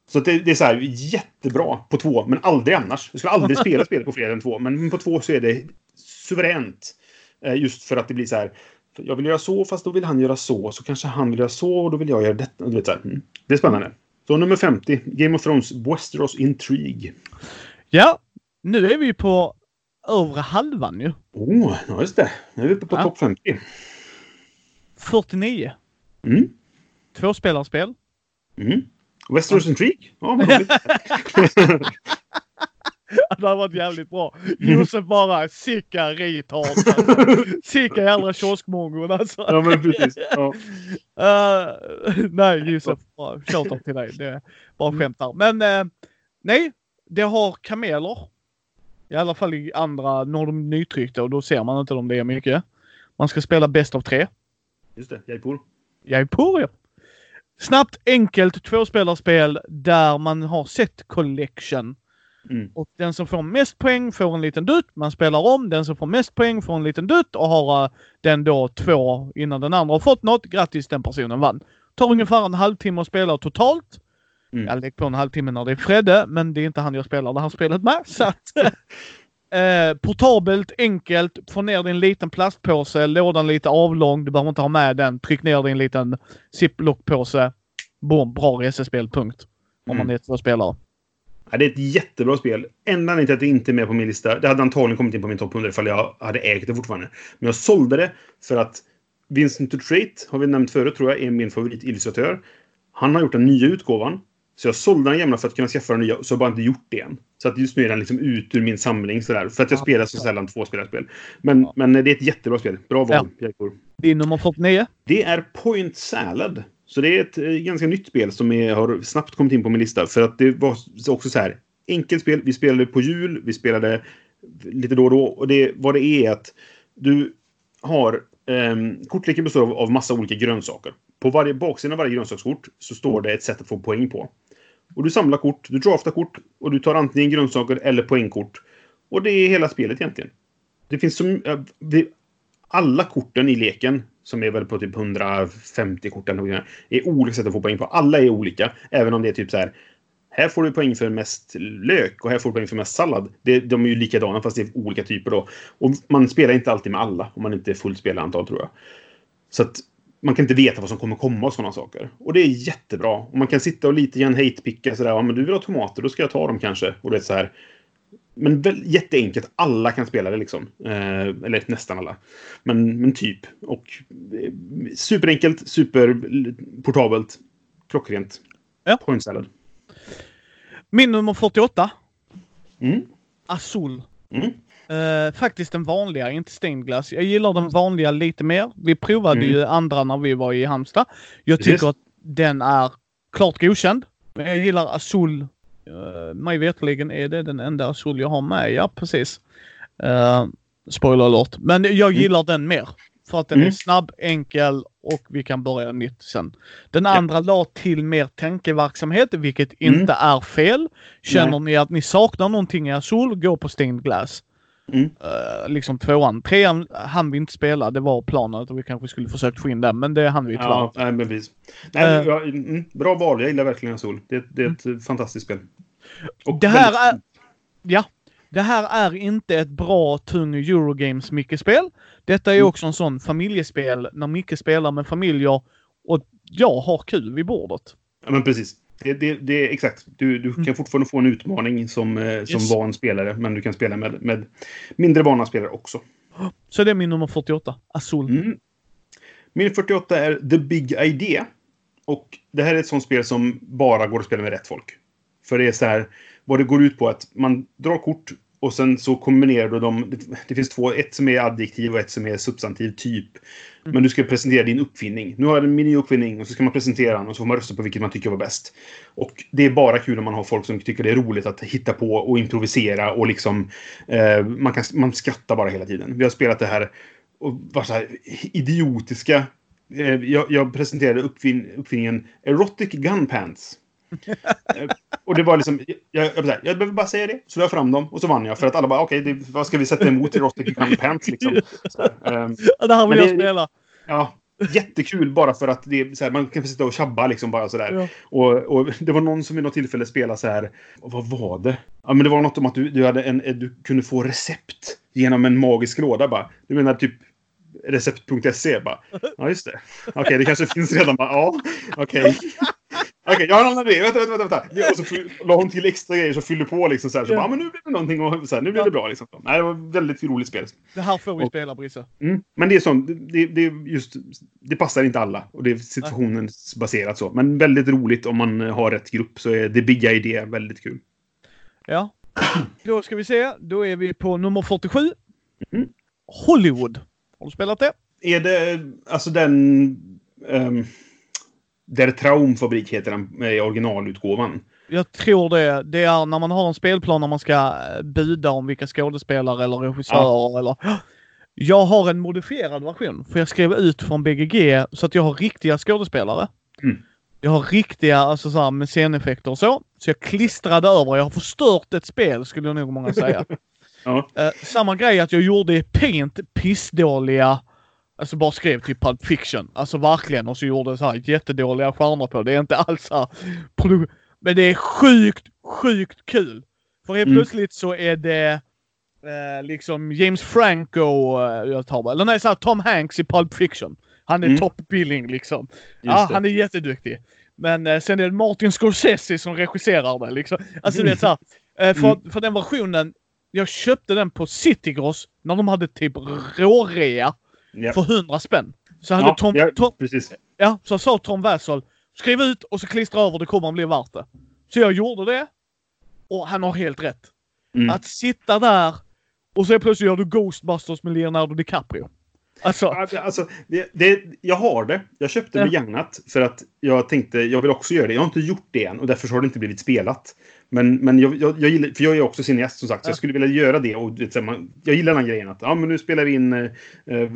Så det, det, är så här jättebra på två, men aldrig annars. Jag skulle aldrig spela spel på fler än två, men på två så är det suveränt. Eh, just för att det blir så här. Jag vill göra så, fast då vill han göra så. Så kanske han vill göra så, och då vill jag göra detta. Du vet, så här. Mm. Det är spännande. Så nummer 50, Game of Thrones Westeros Intrigue. Ja, nu är vi på övre halvan ju. Oh, ja just det. Nu är vi uppe på ja. topp 50. 49. Mm. Tvåspelarspel. Mm. Westeros. Intrigue? Ja, vad Det hade varit jävligt bra. Josef bara sicka retard. Sicka jävla kioskmongon alltså. Ja men precis. Ja. Uh, nej Josef, shoutout till dig. Det är bara skämt här. Men uh, nej, det har kameler. I alla fall i andra, när de nytryckta och då ser man inte dem det är mycket. Man ska spela bäst av tre. Just det, Jaipur. Jaipur ja. Snabbt, enkelt tvåspelarspel där man har set collection. Mm. Och den som får mest poäng får en liten dutt. Man spelar om. Den som får mest poäng får en liten dutt och har uh, den då två innan den andra har fått något. Grattis, den personen vann. Tar ungefär en halvtimme att spela totalt. Mm. Jag lägger på en halvtimme när det är Fredde, men det är inte han jag spelar det här spelet med. Så att, eh, portabelt, enkelt. Få ner din liten plastpåse, lådan lite avlång. Du behöver inte ha med den. Tryck ner din liten ziplock-påse. Boom, bra resespel, punkt. Om mm. man är två spelare. Ja, det är ett jättebra spel. Enda anledningen till att det inte är med på min lista, det hade antagligen kommit in på min topp 100 ifall jag hade ägt det fortfarande. Men jag sålde det för att Vincent Tutrait, har vi nämnt förut tror jag, är min favoritillustratör. Han har gjort den nya utgåvan. Så jag sålde den gamla för att kunna skaffa den nya, så jag har bara inte gjort det än. Så att just nu är den liksom ut ur min samling sådär. För att jag spelar så sällan tvåspelarspel. Men, ja. men det är ett jättebra spel. Bra val, ja. Din nummer 49? Det är Point Salad. Så det är ett eh, ganska nytt spel som är, har snabbt kommit in på min lista. För att det var också så här. Enkelt spel. Vi spelade på jul. Vi spelade lite då och då. Och det, vad det är att du har... Um, kortleken består av, av massa olika grönsaker. På varje baksida av varje grönsakskort så står det ett sätt att få poäng på. Och du samlar kort, du draftar kort och du tar antingen grönsaker eller poängkort. Och det är hela spelet egentligen. Det finns som... Äh, alla korten i leken som är väl på typ 150 kort eller något, är olika sätt att få poäng på. Alla är olika, även om det är typ så här. Här får du poäng för mest lök och här får du poäng för mest sallad. Det, de är ju likadana fast det är olika typer då. Och man spelar inte alltid med alla om man inte är fullt spelantal tror jag. Så att man kan inte veta vad som kommer komma och sådana saker. Och det är jättebra. Och man kan sitta och lite grann hate-picka sådär. Ja, men du vill ha tomater, då ska jag ta dem kanske. Och det är så här men väl, jätteenkelt. Alla kan spela det liksom. Eh, eller nästan alla. Men, men typ. Och eh, superenkelt, superportabelt. Klockrent. Ja. Point salad. Min nummer 48. Mm. Azul. Mm. Uh, faktiskt den vanliga, inte stained glass. Jag gillar den vanliga lite mer. Vi provade mm. ju andra när vi var i Halmstad. Jag tycker Precis. att den är klart godkänd. Men jag gillar Azul Uh, mig veterligen är det den enda Azul jag har med. Ja, precis. Uh, spoiler alert. Men jag mm. gillar mm. den mer. För att den mm. är snabb, enkel och vi kan börja nytt sen. Den ja. andra la till mer tankeverksamhet, vilket mm. inte är fel. Känner Nej. ni att ni saknar någonting i Azul, gå på Stained Glass. Mm. Uh, liksom tvåan. Trean hann vi inte spela. Det var planen att vi kanske skulle försökt få in den, men det hann vi tyvärr Ja, nej, precis. Nej, uh, mm, bra val. Jag gillar verkligen Sol. Det, det är ett mm. fantastiskt spel. Och det här är... Ja. Det här är inte ett bra tung Eurogames Micke-spel. Detta är mm. också en sån familjespel när Micke spelar med familjer och jag har kul vid bordet. Ja, men precis. Det, det, det är exakt. Du, du mm. kan fortfarande få en utmaning som, eh, som van spelare, men du kan spela med, med mindre vana spelare också. Så det är min nummer 48, Azul. Mm. Min 48 är The Big Idea. Och det här är ett sånt spel som bara går att spela med rätt folk. För det är så här, vad det går ut på att man drar kort och sen så kombinerar du dem. Det, finns två, ett som är adjektiv och ett som är substantiv typ. Mm. Men du ska presentera din uppfinning. Nu har jag en min uppfinning och så ska man presentera den och så får man rösta på vilket man tycker var bäst. Och det är bara kul om man har folk som tycker det är roligt att hitta på och improvisera och liksom eh, man, kan, man skrattar bara hela tiden. Vi har spelat det här och var så här idiotiska. Eh, jag, jag presenterade uppfin, uppfinningen Erotic Gun Pants. Eh, och det var liksom, jag, jag, jag, jag behöver bara säga det. Så la jag fram dem och så vann jag. För att alla bara, okej, okay, vad ska vi sätta emot Erotic Gun Pants liksom? Så, um, Ja, det här vill jag spela. ja, jättekul bara för att det så här, man kan sitta och tjabba liksom bara sådär. Ja. Och, och det var någon som vid något tillfälle spelade så här. Vad var det? Ja, men det var något om att du, du, hade en, du kunde få recept genom en magisk låda bara. Du menar typ recept.se bara. Ja, just det. Okej, det kanske finns redan bara. Ja, okej. Okej, jag har en annan idé. Vänta, vänta, vänta. Och så la hon till extra grejer så fyllde på liksom så här. Så Ja. bara, ja, men nu blir det någonting och så här, nu blir det bra liksom. Nej, det var ett väldigt roligt spel. Det här får vi Och- spela, Brisse. Mm. Men det är sånt, det, det är just, det passar inte alla. Och det är situationsbaserat så. Men väldigt roligt om man har rätt grupp så är The Big Idea väldigt kul. Ja. Då ska vi se. Då är vi på nummer 47. Mm. Hollywood. Har du spelat det? Är det alltså den... Um, Der Traumfabrik heter den i originalutgåvan. Jag tror det. Det är när man har en spelplan när man ska eh, buda om vilka skådespelare eller regissörer eller... Jag har en modifierad version. För jag skrev ut från BGG så att jag har riktiga skådespelare. Mm. Jag har riktiga, alltså så här, med sceneffekter och så. Så jag klistrade över. Jag har förstört ett spel skulle nog många säga. Ja. Eh, samma grej att jag gjorde i Paint pissdåliga Alltså bara skrev typ Pulp Fiction. Alltså verkligen. Och så gjorde så här jättedåliga stjärnor på. Det är inte alls så här Men det är sjukt, sjukt kul. För helt Mm. plötsligt så är det eh, liksom James Franco, eh, jag tar bara, eller nej, så här, Tom Hanks i Pulp Fiction. Han är Mm. top billing liksom. Just Ja, det. han är jätteduktig. Men eh, sen är det Martin Scorsese som regisserar det liksom. Alltså det är så här, eh, för, för den versionen, jag köpte den på Citygross när de hade typ rårea Ja. för 100 spänn. Så hade Ja, Tom, ja, Tom, precis. ja, så sa Tom Wassel, skriv ut och så klistra över, det kommer att bli värt det. Så jag gjorde det. Och han har helt rätt. Mm. Att sitta där och så plötsligt gör du Ghostbusters med Leonardo DiCaprio. Alltså, Alltså, det, det, jag har det. Jag köpte Ja. begagnat för att jag tänkte jag vill också göra det. Jag har inte gjort det än och därför har det inte blivit spelat. Men, men jag, jag, jag gillar, för jag är också cineast som sagt, så Ja. jag skulle vilja göra det. Och, så jag gillar den här grejen att ja, men nu spelar vi in eh,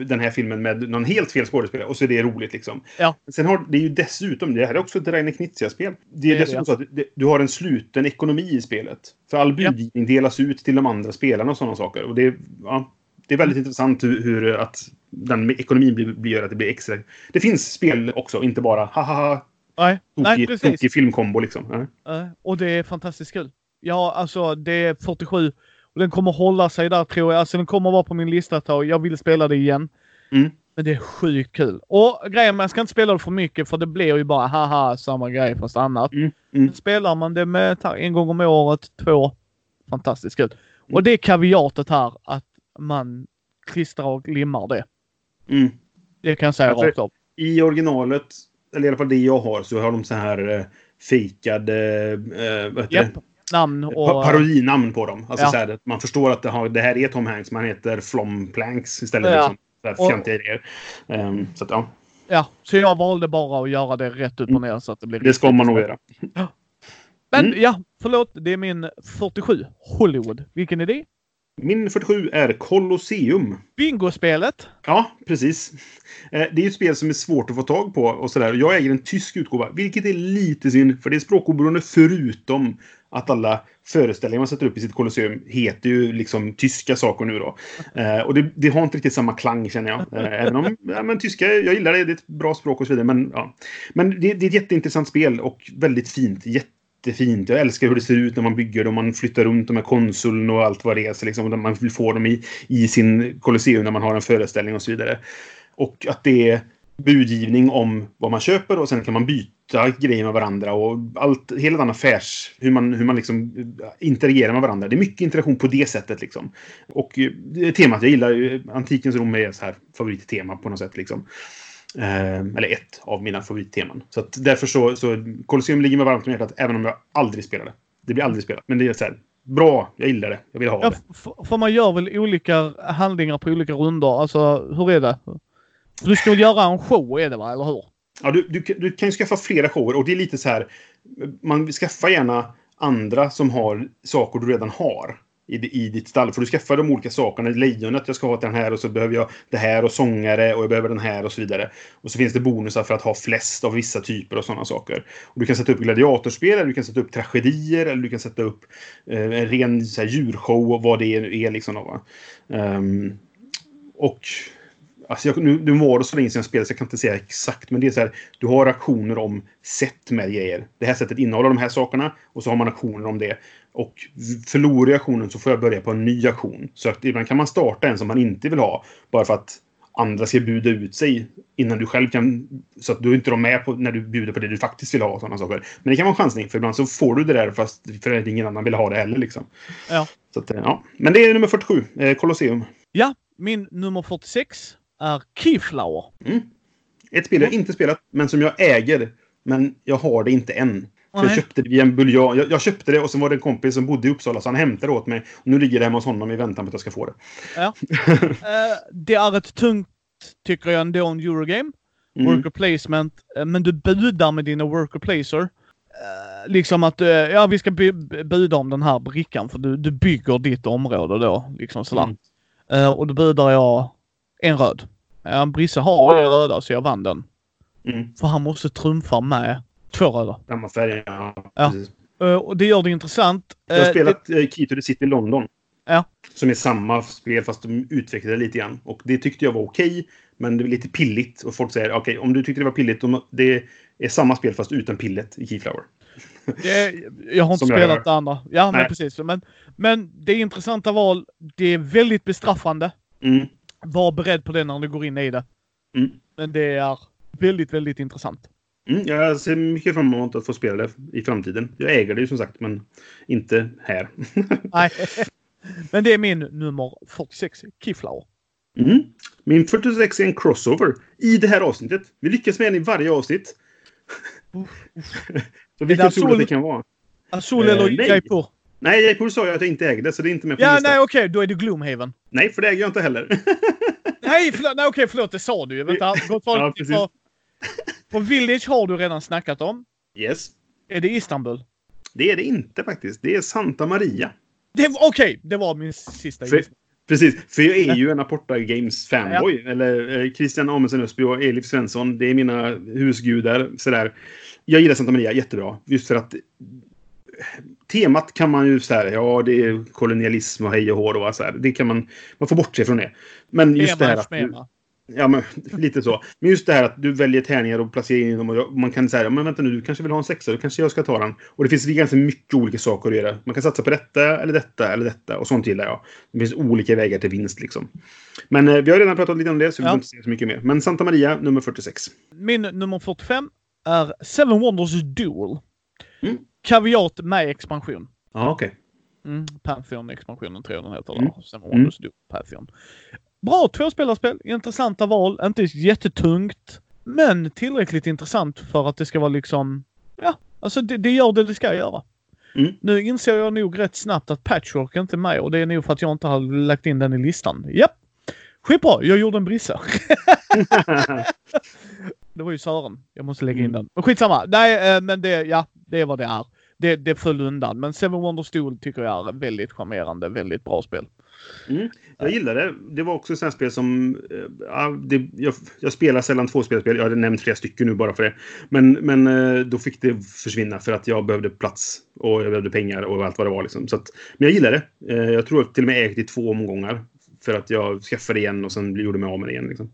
den här filmen med någon helt fel skådespelare och så är det roligt liksom. Ja. Sen har det är ju dessutom, det här är också ett Rainer Knizia-spel. Det är, Det är det, dessutom så att det, du har en sluten ekonomi i spelet. För all budgivning delas ut till de andra spelarna och sådana saker. Och det, ja, det är väldigt intressant hur, hur att den ekonomin blir, blir, gör att det blir extra. Det finns spel också, inte bara haha, nej, nej tokig, precis. tokig filmkombo liksom. Eh, och det är fantastiskt kul. Ja, alltså det är 47 och den kommer hålla sig där tror jag. Alltså den kommer vara på min lista ett tag. Jag vill spela det igen. Mm. Men det är sjukt kul. Och grejen, man ska inte spela det för mycket för det blir ju bara haha samma grej fast annat. Mm. Mm. Spelar man det med en gång om året, två, fantastiskt kul. Och det är kaviatet här att man klistrar och limmar det. Mm. Det kan jag säga för- rakt av. I originalet, eller i alla fall det jag har, så har de så här uh, fejkade uh, vad heter Japp. det? Namn och... Pa- parodinamn på dem. Alltså Ja. så här, man förstår att det, har, det här är Tom Hanks, man heter Flomplanks istället. Ja. Liksom. Så här Och- idéer. Ehm, så att, ja, Ja, så jag valde bara att göra det rätt upp och ner så att det blir det ska man nog göra. Men Mm. ja, förlåt. Det är min 47. Hollywood. Vilken är det? Min 47 är Colosseum. Bingospelet. Ja, precis. Eh, Det är ett spel som är svårt att få tag på och sådär. Jag äger en tysk utgåva, vilket är lite synd, för det är språkoberoende förutom att alla föreställningar man sätter upp i sitt Colosseum heter ju liksom tyska saker nu då. Eh, och det, det har inte riktigt samma klang känner jag. Eh, även om, ja, men tyska, jag gillar det, det är ett bra språk och så vidare. Men, ja. men det, det är ett jätteintressant spel och väldigt fint. Jättefint. Jag älskar hur det ser ut när man bygger dem. Man flyttar runt de här konsuln och allt vad det är. Så liksom, man vill få dem i, i sin Colosseum när man har en föreställning och så vidare. Och att det är budgivning om vad man köper och sen kan man byta grejer med varandra och allt, hela den affärs, hur man, hur man liksom eh, interagerar med varandra. Det är mycket interaktion på det sättet liksom. Och eh, temat, jag gillar ju, antikens Rom är så här favorittema på något sätt liksom. Eh, eller ett av mina favoritteman. Så därför så, så Colosseum ligger mig varmt om hjärtat även om jag aldrig spelade. Det blir aldrig spelat. Men det är så här, bra, jag gillar det. Jag vill ha Ja, det. för man gör väl olika handlingar på olika runder. Alltså, hur är det? Du ska väl göra en show, är det va? Eller hur? Ja, du, du, kan- du kan ju skaffa flera shower och det är lite så här. Man skaffar gärna andra som har saker du redan har i, i ditt stall. För du skaffar de olika sakerna. Lejonet, jag ska ha den här och så behöver jag det här och sångare och jag behöver den här och så vidare. Och så finns det bonusar för att ha flest av vissa typer och sådana saker. Och du kan sätta upp gladiatorspel, eller du kan sätta upp tragedier, eller du kan sätta upp eh, en ren så här, djurshow och vad det nu är. Liksom, va? Um, och Alltså jag, nu, nu var det så länge sedan jag spelade så jag kan inte säga exakt. Men det är så här. Du har aktioner om sätt med grejer. Det här sättet innehåller de här sakerna. Och så har man aktioner om det. Och förlorar jag aktionen så får jag börja på en ny aktion. Så att ibland kan man starta en som man inte vill ha. Bara för att andra ska buda ut sig innan du själv kan... Så att du inte är med på när du bjuder på det du faktiskt vill ha. och sådana saker. Men det kan vara en chansning. För ibland så får du det där fast för att ingen annan vill ha det heller. Liksom. Ja. Så att, ja. Men det är nummer 47. Eh, Colosseum. Ja, min nummer 46 är Keyflower. Mm. Ett spel jag inte spelat, men som jag äger. Men jag har det inte än. Jag köpte det via en buljong. Jag, jag köpte det och sen var det en kompis som bodde i Uppsala så han hämtade det åt mig. Och nu ligger det hemma hos honom i väntan på att jag ska få det. Eh, det är ett tungt, tycker jag ändå, en Eurogame. Mm. Worker placement. eh, men du budar med dina worker placer. Eh, liksom att, ja vi ska bu- bu- buda om den här brickan för du, du bygger ditt område då. Liksom sådär. Mm. Och då budar jag en röd. Brisse har en röda så jag vann den. Mm. För han måste trumfa med två röda. Samma färg, ja. Ja. Eh, och det gör det intressant. Jag har Eh, spelat uh, Key to the City London. Ja. Som är samma spel fast de utvecklade det lite grann. Och det tyckte jag var okej. men det är lite pilligt. Och folk säger okej, om du tyckte det var pilligt. Det är samma spel fast utan pillet i Keyflower. Det, jag har inte Som spelat det andra. Ja, men Nej. precis. Men, men det är intressanta val. Det är väldigt bestraffande. Mm. Var beredd på det när du går in i det. Mm. Men det är väldigt, väldigt intressant. Mm, jag ser mycket fram emot att få spela det i framtiden. Jag äger det ju som sagt, men inte här. Nej. Men det är min nummer 46, Keyflower. Mm. Min 46 är en crossover i det här avsnittet. Vi lyckas med en i varje avsnitt. Så vilken Azul- tror du att det kan vara? Azul eller nej. Jaipur? Nej, Jaipur sa jag att jag inte ägde, så det är inte med på Ja, listan. nej okej, då är det Gloomhaven. Nej, för det äger jag inte heller. Nej, förlåt, nej okej, förlåt, det sa du ju. Vänta, gott folk. Ja, precis. På Village har du redan snackat om. yes. Är det Istanbul? Det är det inte faktiskt. Det är Santa Maria. Okej, det var min sista För, precis, för jag är ju en Aporta Games fanboy. Eller eh, Christian Amundsen Ösby och Elif Svensson. Det är mina husgudar. Sådär. Jag gillar Santa Maria jättebra. Just för att eh, temat kan man ju säga, ja det är kolonialism och hej och hå och. Det kan man, man får bortse från det. Men just det här att... Schmema. Ja, men lite så. Men just det här att du väljer tärningar och placerar in dem och man kan säga, men vänta nu, du kanske vill ha en sexa, då kanske jag ska ta den. Och det finns ganska mycket olika saker att göra. Man kan satsa på detta, eller detta, eller detta. Och sånt gillar jag. Det finns olika vägar till vinst liksom. Men eh, vi har redan pratat lite om det, så vi Ja. behöver inte säga så mycket mer. Men Santa Maria, nummer 46. Min nummer 45 är Seven Wonders Duel. Mm. Kaviat med expansion. Ja, okej. Mm, Pantheon-expansionen tror jag den heter. Mm. Mm. Seven Wonders Duel Pantheon. Bra tvåspelarspel, intressanta val, inte jättetungt. Men tillräckligt intressant för att det ska vara liksom... Ja, alltså det, det gör det det ska göra. Mm. Nu inser jag nog rätt snabbt att Patchwork är inte med och det är nog för att jag inte har lagt in den i listan. Japp! Skitbra, jag gjorde en brissa. Det var ju Sören. Jag måste lägga in Mm. den. Men skitsamma. Nej, eh, men det, ja, det är vad det är. Det, det föll undan. Men Seven Wonders Duel tycker jag är väldigt charmerande. Väldigt bra spel. Mm. Jag gillar det. Det var också ett sånt spel som... eh, Ja, det, jag, jag spelar sällan tvåspelspel. Jag har nämnt flera stycken nu bara för det. Men, men eh, då fick det försvinna för att jag behövde plats och jag behövde pengar och allt vad det var. Liksom. Så att, men jag gillar det. Eh, Jag tror jag till och med ägt det i två omgångar. För att jag skaffade igen och sen gjorde mig av med det igen. Liksom.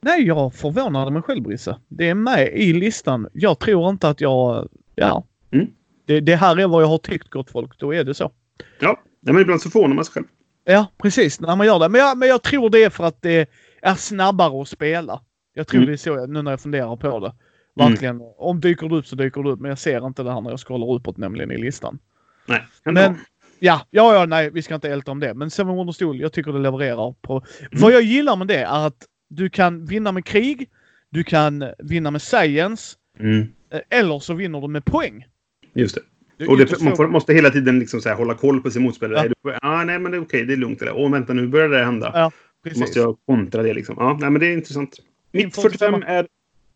Nej, jag förvånade mig själv Brisse. Det är med i listan. Jag tror inte att jag... Ja. Mm. Det, det här är vad jag har tyckt gott folk. Då är det så. Ja, Nej, men ibland så förvånar man sig själv. Ja, precis. När man gör det. Men jag, men jag tror det är för att det är snabbare att spela. Jag tror Mm. det är så nu när jag funderar på det. Verkligen. Om dyker det upp så dyker det upp. Men jag ser inte det här när jag scrollar uppåt nämligen i listan. Nej, kan Men ja, ja, ja, nej, vi ska inte älta om det. Men Seven Wonders Duel, jag tycker det levererar på... Vad jag gillar med det är att du kan vinna med krig, du kan vinna med science. Mm. eh, eller så vinner du med poäng. Just det. Och det, man få- får, måste hela tiden liksom så här, hålla koll på sin motspelare. Ja. Ah, nej, men det är okej, det är lugnt. Åh, vänta, nu börjar det hända. Ja, Då precis. måste jag kontra det liksom. Ja, nej, men det är intressant. Mitt 45 45. är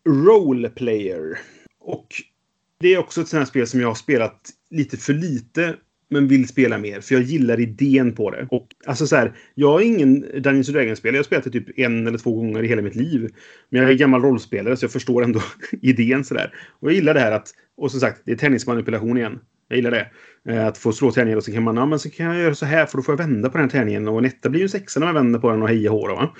Role Player. Och det är också ett sånt här spel som jag har spelat lite för lite men vill spela mer, för jag gillar idén på det. Och alltså så här, jag är ingen Dungeons Dragons-spelare. Jag har spelat det typ en eller två gånger i hela mitt liv. Men jag är gammal rollspelare, så jag förstår ändå idén sådär. Och jag gillar det här att, och som sagt, det är tennismanipulation igen. Jag gillar det. Eh, att få slå tärningen och så kan man, ja men så kan jag göra så här för då får jag vända på den här tärningen. Och en etta blir ju en sexa när man vänder på den och heja hår. Va?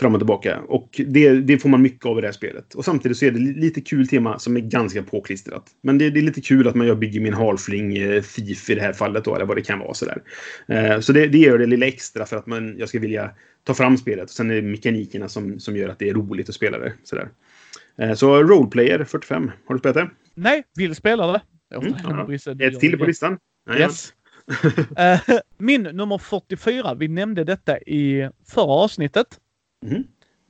Fram och tillbaka. Och det, det får man mycket av i det här spelet. Och samtidigt så är det lite kul tema som är ganska påklistrat. Men det, det är lite kul att man gör bygger min halfling eh, thief i det här fallet då, eller vad det kan vara sådär. Eh, så det, det gör det lilla extra för att man, jag ska vilja ta fram spelet. Och sen är det mekanikerna som, som gör att det är roligt att spela det. Sådär. Så Roleplayer 45. Har du spelat det? Nej, vill spela det. Mm, ja. Ett till på listan? Nej, Yes. Eh, min nummer 44, vi nämnde detta i förra avsnittet. Mhm.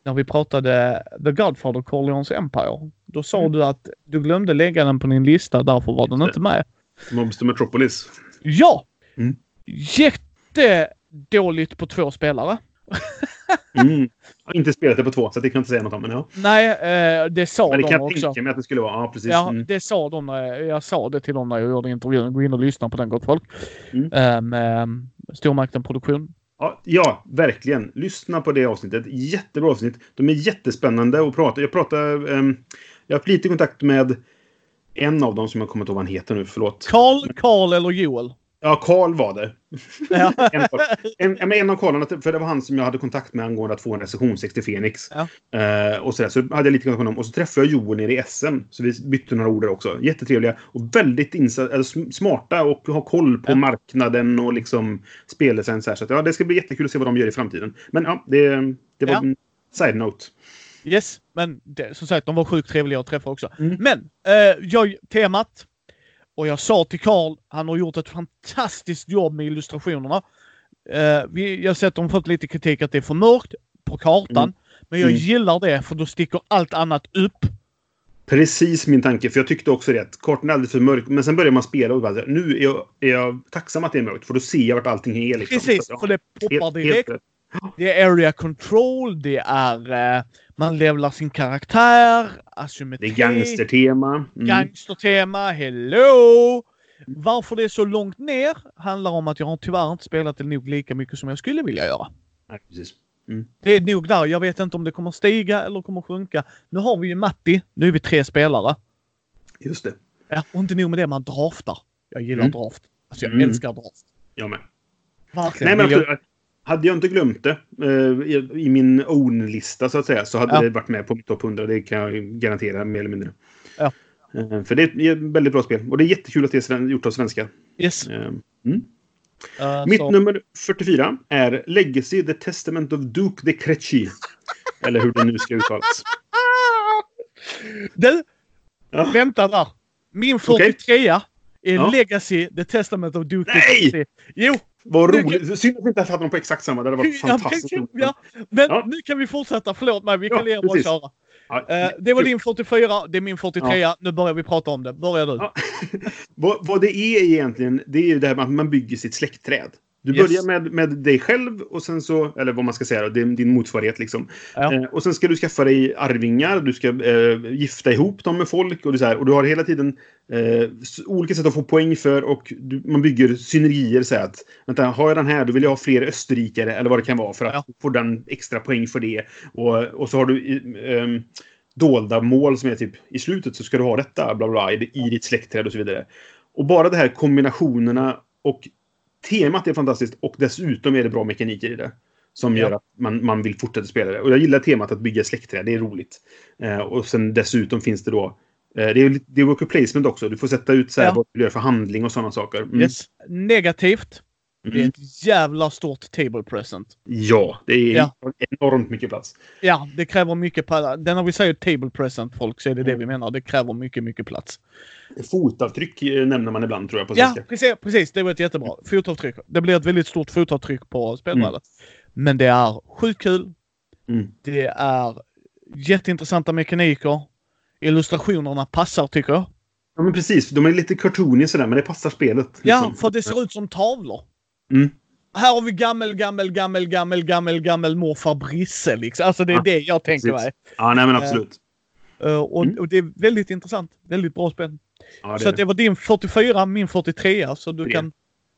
När vi pratade The Godfather Corleones Empire. Då sa Mm. du att du glömde lägga den på din lista, därför var den inte med. Mobs to Metropolis. Ja! Mm. Jättedåligt på två spelare. Mm. Jag har inte spelat det på två, så det kan jag inte säga något om. Men, ja. Nej, eh, det sa men det de kan jag också. tänka mig att det skulle vara. Ja, precis. Ja, Mm. det sa de när jag, jag sa det till dem när jag gjorde intervjun. Gå in och lyssna på den gott folk. Mm. Eh, med Stormakten Produktion. Ja, ja, verkligen. Lyssna på det avsnittet. Jättebra avsnitt. De är jättespännande att prata. Jag pratar... ehm, jag har haft lite kontakt med en av dem som jag kommer inte ihåg vad han heter nu. Förlåt. Karl, Karl eller Joel? Ja, Karl var det. Ja. En, en, av Karlarna, för det var han som jag hade kontakt med angående att få en recension 60 Fenix. Ja. Eh, och sådär, så hade jag lite kontakt med honom. Och så träffade jag Joel nere i SM. Så vi bytte några ord där också. Jättetrevliga och väldigt insa- eller sm- smarta och har koll på Ja. marknaden och liksom speldesign. Så, här. så att, ja, det ska bli jättekul att se vad de gör i framtiden. Men ja, det, det var en side-note. Yes, men det, som sagt, de var sjukt trevliga att träffa också. Mm. Men, eh, jag, temat. Och jag sa till Karl, han har gjort ett fantastiskt jobb med illustrationerna. Eh, vi, jag har sett att de fått lite kritik att det är för mörkt på kartan. Mm. Men jag Mm. gillar det för då sticker allt annat upp. Precis min tanke, för jag tyckte också det. Kartan är alldeles för mörk. Men sen börjar man spela och bara, nu är jag, är jag tacksam att det är mörkt. För då ser jag vart allting är. Liksom. Precis, för det poppar direkt. helt. Det är area control, det är... Eh, man levlar sin karaktär, Det asymmetri. är gangstertema. Mm. Gangstertema, hello! Varför det är så långt ner handlar om att jag har tyvärr inte spelat det nog lika mycket som jag skulle vilja göra. Nej, precis. Det är nog där. Jag vet inte om det kommer stiga eller kommer sjunka. Nu har vi ju Matti. Nu är vi tre spelare. Just det. Ja, och inte nog med det, man draftar. Jag gillar Mm. draft. Alltså jag Mm. älskar draft. Jag med. Verkligen. Nej, men jag- hade jag inte glömt det eh, i, min own-lista så att säga så hade Ja. det varit med på mitt topp 100. Det kan jag garantera mer eller mindre. Ja. Eh, för det är ett väldigt bra spel. Och det är jättekul att det är gjort av svenska. Yes. Eh, mm. Uh, Mitt så- nummer 44 är Legacy The Testament of Duke de Crecci. Eller hur det nu ska uttalas. Du! Ja. Vänta där. Min 43 är Ja. Legacy, The Testament of Duke. Nej! Legacy. Jo! Vad roligt. Synd att vi inte hade dem på exakt samma. Det hade varit Ja, fantastiskt ja, men Ja. nu kan vi fortsätta. Förlåt mig, vi kan Ja, leva precis. köra. Ja, Eh, det var din 44, det är min 43. Nu börjar vi prata om det. Börja du. Ja. vad, vad det är egentligen, det är ju det här med att man bygger sitt släktträd. Du Yes. börjar med, med dig själv och sen så, eller vad man ska säga, då, din, din motsvarighet liksom. Ja. Eh, och sen ska du skaffa dig arvingar, du ska eh, gifta ihop dem med folk och, det så här, och du har hela tiden eh, olika sätt att få poäng för och du, man bygger synergier. Så här att, vänta, har jag den här då vill jag ha fler österrikare eller vad det kan vara för att Ja. få den extra poäng för det. Och, och så har du eh, ehm, dolda mål som är typ i slutet så ska du ha detta bla bla, i, i ditt släktträd och så vidare. Och bara de här kombinationerna och temat är fantastiskt och dessutom är det bra mekaniker i det. Som Ja. gör att man, man vill fortsätta spela det. Och jag gillar temat att bygga släktträd, det är roligt. Eh, och sen dessutom finns det då eh, det är, det är worker placement också. Du får sätta ut så här, Ja. vad du gör för handling och sådana saker. Mm. Yes. Negativt. Det är Mm. ett jävla stort table present. Ja, det är Ja. enormt mycket plats. Ja, det kräver mycket plats. När vi säger table present folk så är det det Mm. vi menar. Det kräver mycket, mycket plats. Fotavtryck eh, nämner man ibland tror jag på Ja, svenska. precis, precis. Det var ett jättebra. Fotavtryck. Det blir ett väldigt stort fotavtryck på spelbrädet. Men det är sjukt kul. Mm. Det är jätteintressanta mekaniker. Illustrationerna passar tycker jag. Ja, men precis. De är lite cartooniga sådär, men det passar spelet. Ja, liksom. för det ser ut som tavlor. Mm. Här har vi gammel, gammel, gammel, gammel, gammel, gammel morfar Brisse liksom. Alltså det är Ja, det jag tänker precis. mig. Ja, nej men absolut. Uh, och, Mm. och det är väldigt intressant. Väldigt bra spel. Ja, det så att det var din 44, min 43 så du Det. kan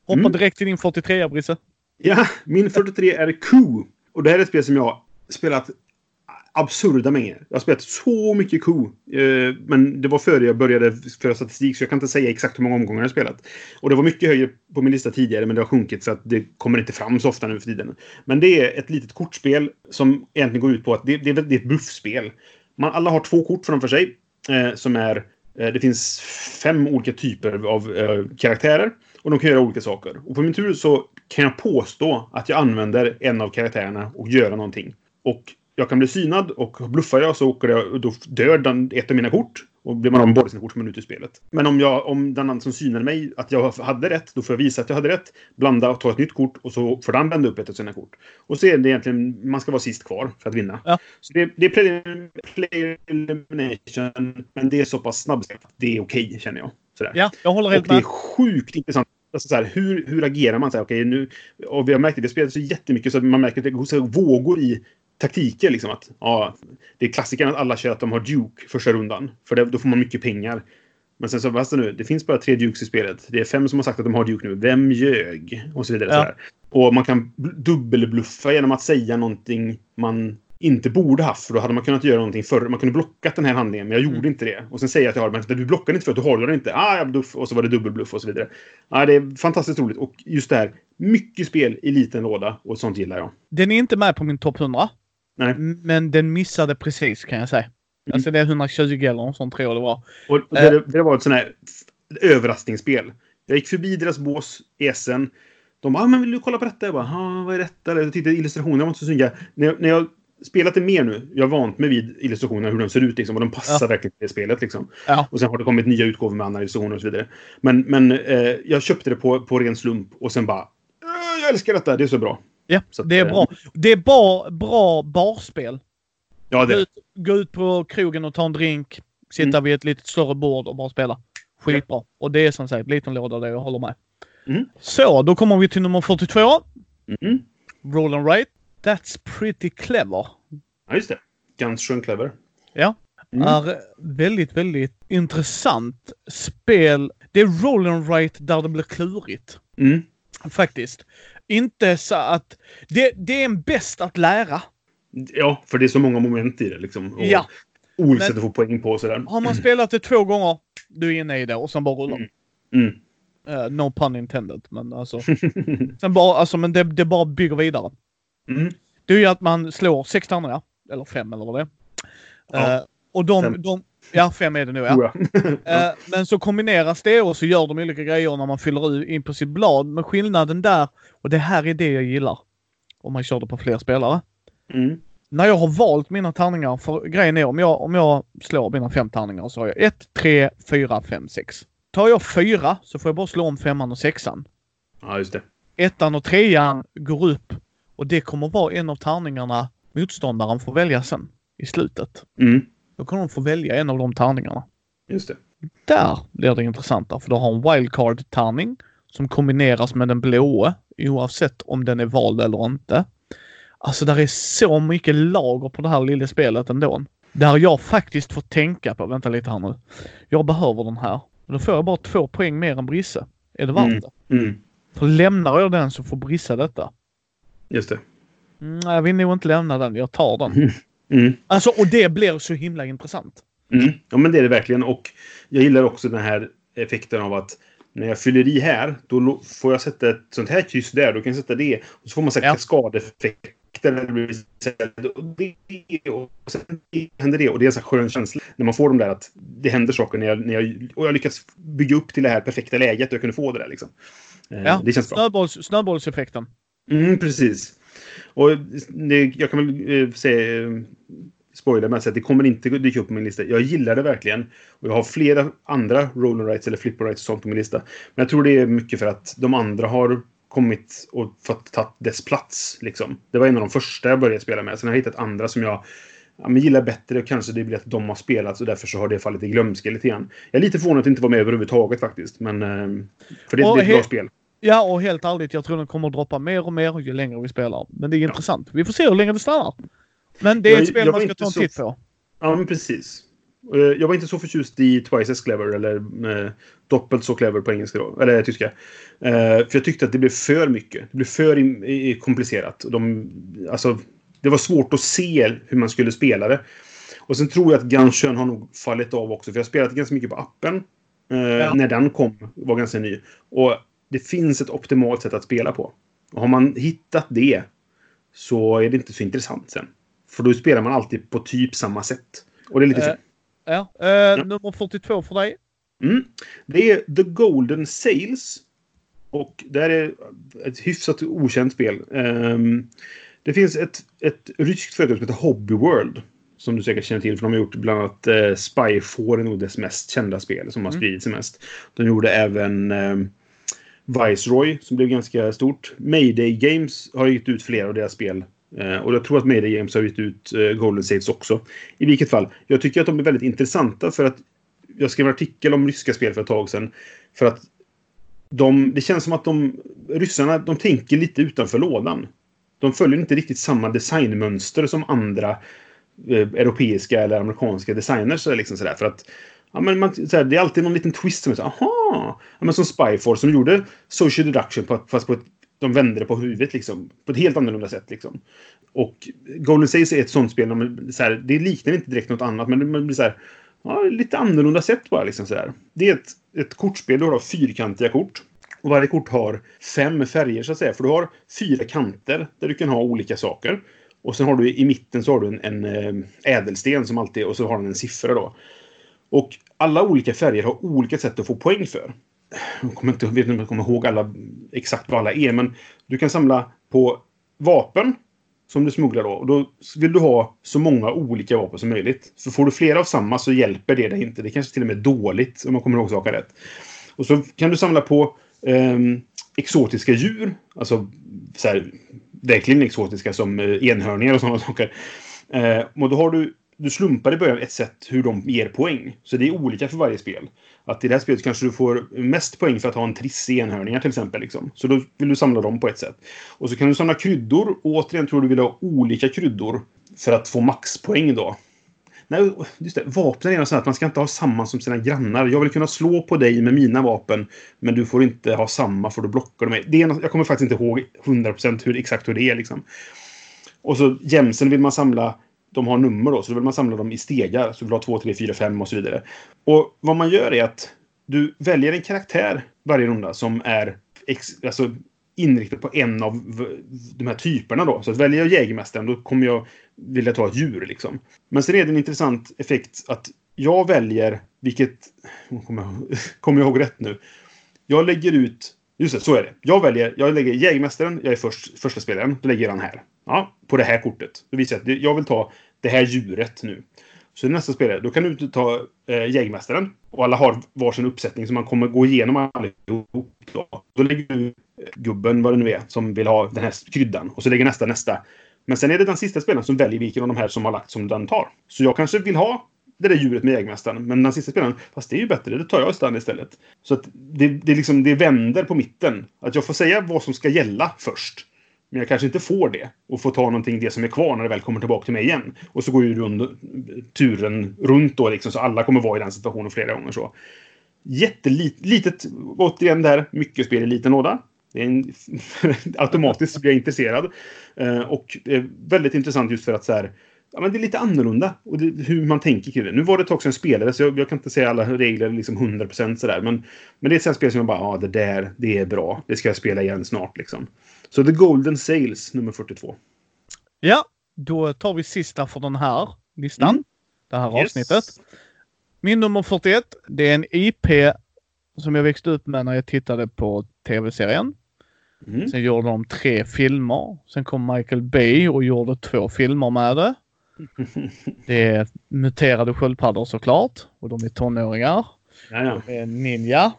hoppa Mm. direkt till din 43 Brisse. Ja, min 43 är Coup. Och det här är ett spel som jag spelat absurda mängder. Jag har spelat så mycket ko. Eh, men det var före jag började föra statistik så jag kan inte säga exakt hur många omgångar jag har spelat. Och det var mycket högre på min lista tidigare men det har sjunkit för att det kommer inte fram så ofta nu för tiden. Men det är ett litet kortspel som egentligen går ut på att det, det, är- det är ett bluffspel. Man, alla har två kort framför sig eh, som är eh, det finns fem olika typer av eh, karaktärer och de kan göra olika saker. Och på min tur så kan jag påstå att jag använder en av karaktärerna och göra någonting. Och jag kan bli synad och bluffar jag så åker jag, och då dör den, ett av mina kort. Och blir man av med båda sina kort som är ute i spelet. Men om, jag, om den andra som synade mig att jag hade rätt, då får jag visa att jag hade rätt. Blanda och ta ett nytt kort och så får den vända upp ett av sina kort. Och så är det egentligen, man ska vara sist kvar för att vinna. Ja. Så det, det är play, play elimination, men det är så pass snabbt att det är okej, känner jag. Sådär. Ja, jag håller Och helt det är sjukt intressant. Alltså så här, hur, hur agerar man? Så här, okej, nu, och vi har märkt det, vi har spelat så jättemycket så att man märker att det går vågor i taktiker. Liksom, att, ja, det är klassikern att alla kör att de har Duke första rundan. För det, då får man mycket pengar. Men sen så, fast nu, det finns bara tre Dukes i spelet. Det är fem som har sagt att de har Duke nu. Vem ljög? Och så vidare. Ja. Så. Och man kan bl- dubbelbluffa genom att säga någonting man inte borde haft. För då hade man kunnat göra någonting förr. Man kunde blockat den här handlingen, men jag gjorde Mm. inte det. Och sen säger jag att jag har men du blockade inte för att du har den inte. Ah, bluff. Och så var det dubbelbluff och så vidare. Ja, det är fantastiskt roligt. Och just det här, mycket spel i liten låda. Och sånt gillar jag. Den är inte med på min topp 100. Nej. Men den missade precis kan jag säga. Alltså det är 120 eller sånt tror jag det var. Och och det, det var ett sånt här överraskningsspel. Jag gick förbi deras bås, Esen. De bara, ah, men vill du kolla på detta? Jag bara, ah, vad är detta? Jag tittade illustrationerna, var inte så snygga. När jag, när jag spelat det mer nu, jag har vant mig vid illustrationerna, hur de ser ut liksom, och de passar Ja. verkligen till det spelet. Liksom. Ja. Och sen har det kommit nya utgåvor med andra illustrationer och så vidare. Men, men eh, jag köpte det på, på ren slump och sen bara, "Ah, jag älskar detta, det är så bra. Ja, Så det är eh, bra. Det är bara bra barspel. Ja, Gå det. ut, gå ut på krogen och ta en drink, sitta Mm. vid ett lite större bord och bara spela. Skitbra. Och det är som sagt liten låda där jag håller med. Mm. Så, då kommer vi till nummer 42. Mm. Roll and write. That's pretty clever. Ja, just det. Schön Clever. Ja. Mm. Är väldigt, väldigt intressant spel. Det är roll and write där det blir klurigt. Mm. Faktiskt. Inte så att... Det, det är en bäst att lära. Ja, för det är så många moment i det. Liksom. Och Ja. Sätt att få poäng på sådär. Har man spelat det två gånger, du är inne i det och sen bara rullar. Mm. Eh, no pun intended, men alltså. sen bara, alltså men det, det bara bygger vidare. Mm. Det är ju att man slår sex tärningar. Eller fem eller vad det är. Ja, Eh, och de, de... Ja, fem är det nu ja. Jag. Eh, men så kombineras det och så gör de olika grejer när man fyller in på sitt blad. Men skillnaden där, och det här är det jag gillar. Om man kör det på fler spelare. Mm. När jag har valt mina tärningar, för grejen är om jag, om jag slår mina fem tärningar så har jag 1, 3, 4, 5, 6. Tar jag fyra så får jag bara slå om femman och sexan. Ja, just det. Ettan och trean går upp och det kommer vara en av tärningarna motståndaren får välja sen i slutet. Mm. Då kommer de få välja en av de tärningarna. Just det. Där blir det intressantare för du har en wildcard-tärning som kombineras med den blåa oavsett om den är vald eller inte. Alltså där är så mycket lager på det här lilla spelet ändå. Där jag faktiskt får tänka på, vänta lite här nu. Jag behöver den här. Då får jag bara två poäng mer än Brisse. Är det värt Mm. det? Mm. För lämnar jag den så får Brisse detta. Just det. Mm, jag vill nog inte lämna den, jag tar den. Mm. Alltså och det blir så himla intressant. Mm. Ja, men det är det verkligen. Och jag gillar också den här effekten av att när jag fyller i här, då får jag sätta ett sånt här kryss där. Då kan jag sätta det. Och så får man sätta Ja. här- och det- Och sen händer det. Och det är en sån skön känsla när man får de där att det händer saker. När jag, när jag, och jag lyckas bygga upp till det här perfekta läget. Och jag kunde få det där liksom. Eh, Ja. Det känns bra. Snöbolls, snöbollseffekten. Mm, precis. Och det, jag kan väl eh, säga, eh, att det kommer inte dyka upp på min lista. Jag gillar det verkligen. Och jag har flera andra roll and rights eller flipper rights och sånt på min lista. Men jag tror det är mycket för att de andra har kommit och fått ta dess plats. Liksom. Det var en av de första jag började spela med. Sen har jag hittat andra som jag ja, men gillar bättre. Kanske det blir att de har spelat och därför så har det fallit i glömska lite grann. Jag är lite förvånad att det inte var med överhuvudtaget faktiskt. Men, eh, för det, Och det är ett bra spel. Ja, och helt ärligt, jag tror den kommer att droppa mer och mer ju längre vi spelar. Men det är Ja. intressant. Vi får se hur länge det stannar. Men det är Jag- ett spel man ska ta en så- titt på. Ja, men precis. Eh, Jag var inte så förtjust i Twice as clever, eller eh, doppelt så clever på engelska då, eller tyska. Eh, för jag tyckte att det blev för mycket. Det blev för im- i- komplicerat. De, alltså, det var svårt att se hur man skulle spela det. Och sen tror jag att Gunshön har nog fallit av också, för jag har spelat ganska mycket på appen. Eh, Ja. När den kom, var ganska ny. Och det finns ett optimalt sätt att spela på. Och har man hittat det så är det inte så intressant sen. För då spelar man alltid på typ samma sätt. Och det är lite Eh, synd. Ja. Eh, Nummer 42 för dig. Mm. Det är The Golden Sales. Och det här är ett hyfsat okänt spel. Ehm, det finns ett, ett ryskt företag som heter Hobby World. Som du säkert känner till, för de har gjort bland annat uh, Spyfor, är nog dess mest kända spel som har Mm. spridit sig mest. De gjorde även um, Viceroy, som blev ganska stort. Mayday Games har gett ut flera av deras spel. Eh, och jag tror att Mayday Games har gett ut eh, Golden Saves också. I vilket fall, jag tycker att de är väldigt intressanta för att jag skrev en artikel om ryska spel för ett tag sedan. För att de, det känns som att de, ryssarna, de tänker lite utanför lådan. De följer inte riktigt samma designmönster som andra eh, europeiska eller amerikanska designers. Liksom sådär, för att ja, men man, såhär, det är alltid någon liten twist som är så aha! Ja, men som Spyforce som gjorde social deduction på, fast på ett, de vände det på huvudet liksom. På ett helt annorlunda sätt liksom. Och Golden Sails är ett sånt spel, man, så här, det liknar inte direkt något annat, men man blir så här, ja, lite annorlunda sätt bara. Liksom så där. Det är ett, ett kortspel, du har fyrkantiga kort. Och varje kort har fem färger så att säga. För du har fyra kanter där du kan ha olika saker. Och sen har du i mitten så har du en, en eh, ädelsten som alltid, och så har den en siffra då. Och alla olika färger har olika sätt att få poäng för. Jag kommer inte, vet inte om jag kommer ihåg alla, exakt vad alla är, men du kan samla på vapen som du smugglar då. Och då vill du ha så många olika vapen som möjligt. För får du flera av samma så hjälper det dig inte. Det kanske till och med är dåligt om man kommer ihåg saker rätt. Och så kan du samla på eh, exotiska djur. Alltså så här, verkligen exotiska som eh, enhörningar och sådana saker. Eh, och då har du, du slumpar i början ett sätt hur de ger poäng. Så det är olika för varje spel. Att i det här spelet kanske du får mest poäng för att ha en triss i enhörningar till exempel. Liksom. Så då vill du samla dem på ett sätt. Och så kan du samla kryddor. Och återigen tror du vill ha olika kryddor för att få maxpoäng då. Nej, just det. Vapnen är så sånt att man ska inte ha samma som sina grannar. Jag vill kunna slå på dig med mina vapen, men du får inte ha samma för då blockar du mig. Det är något, jag kommer faktiskt inte ihåg 100% hur, exakt hur det är. Liksom. Och så jämsen vill man samla de har nummer då, så då vill man samla dem i stegar. Så du vill ha 2, 3, 4, 5 och så vidare. Och vad man gör är att du väljer en karaktär varje runda som är ex, alltså, inriktad på en av de här typerna då. Så att väljer jag jägermästaren då kommer jag vilja ta ett djur liksom. Men sen är det en intressant effekt att jag väljer vilket... Kommer jag, kommer jag ihåg rätt nu? Jag lägger ut... Just det, så är det. Jag väljer... Jag lägger jägmästaren, Jag är först, första spelaren. Då lägger jag den här. Ja, på det här kortet. Då visar jag att jag vill ta det här djuret nu. Så nästa spelare, då kan du ta eh, jägmästaren. Och alla har varsin uppsättning som man kommer gå igenom allihop. Då, då lägger du eh, gubben, vad det nu är, som vill ha den här kryddan. Och så lägger nästa nästa. Men sen är det den sista spelaren som väljer vilken av de här som har lagt som den tar. Så jag kanske vill ha det där djuret med jägmästaren. Men den sista spelaren, fast det är ju bättre, det tar jag istället istället. Så att det, det, liksom, det vänder på mitten. Att jag får säga vad som ska gälla först. Men jag kanske inte får det. Och får ta någonting, det som är kvar när det väl kommer tillbaka till mig igen. Och så går ju rund, turen runt då liksom. Så alla kommer vara i den situationen flera gånger så. Jättelitet, återigen där, mycket spel i liten låda. Det är en, automatiskt blir jag intresserad. Eh, och det är väldigt intressant just för att så här, ja, men det är lite annorlunda och det, hur man tänker kring det. Nu var det ett tag sedan jag spelade så jag, jag kan inte säga alla regler liksom 100% sådär. Men, men det är ett sånt spel som jag bara, ja det där, det är bra. Det ska jag spela igen snart liksom. Så The Golden Sales nummer 42. Ja, då tar vi sista för den här listan. Mm. Det här avsnittet. Min nummer 41, det är en IP som jag växte upp med när jag tittade på tv-serien. Mm. Sen gjorde de tre filmer. Sen kom Michael Bay och gjorde två filmer med det. Det är muterade sköldpaddor såklart. Och de är tonåringar. Ja, ja. Det är ninja.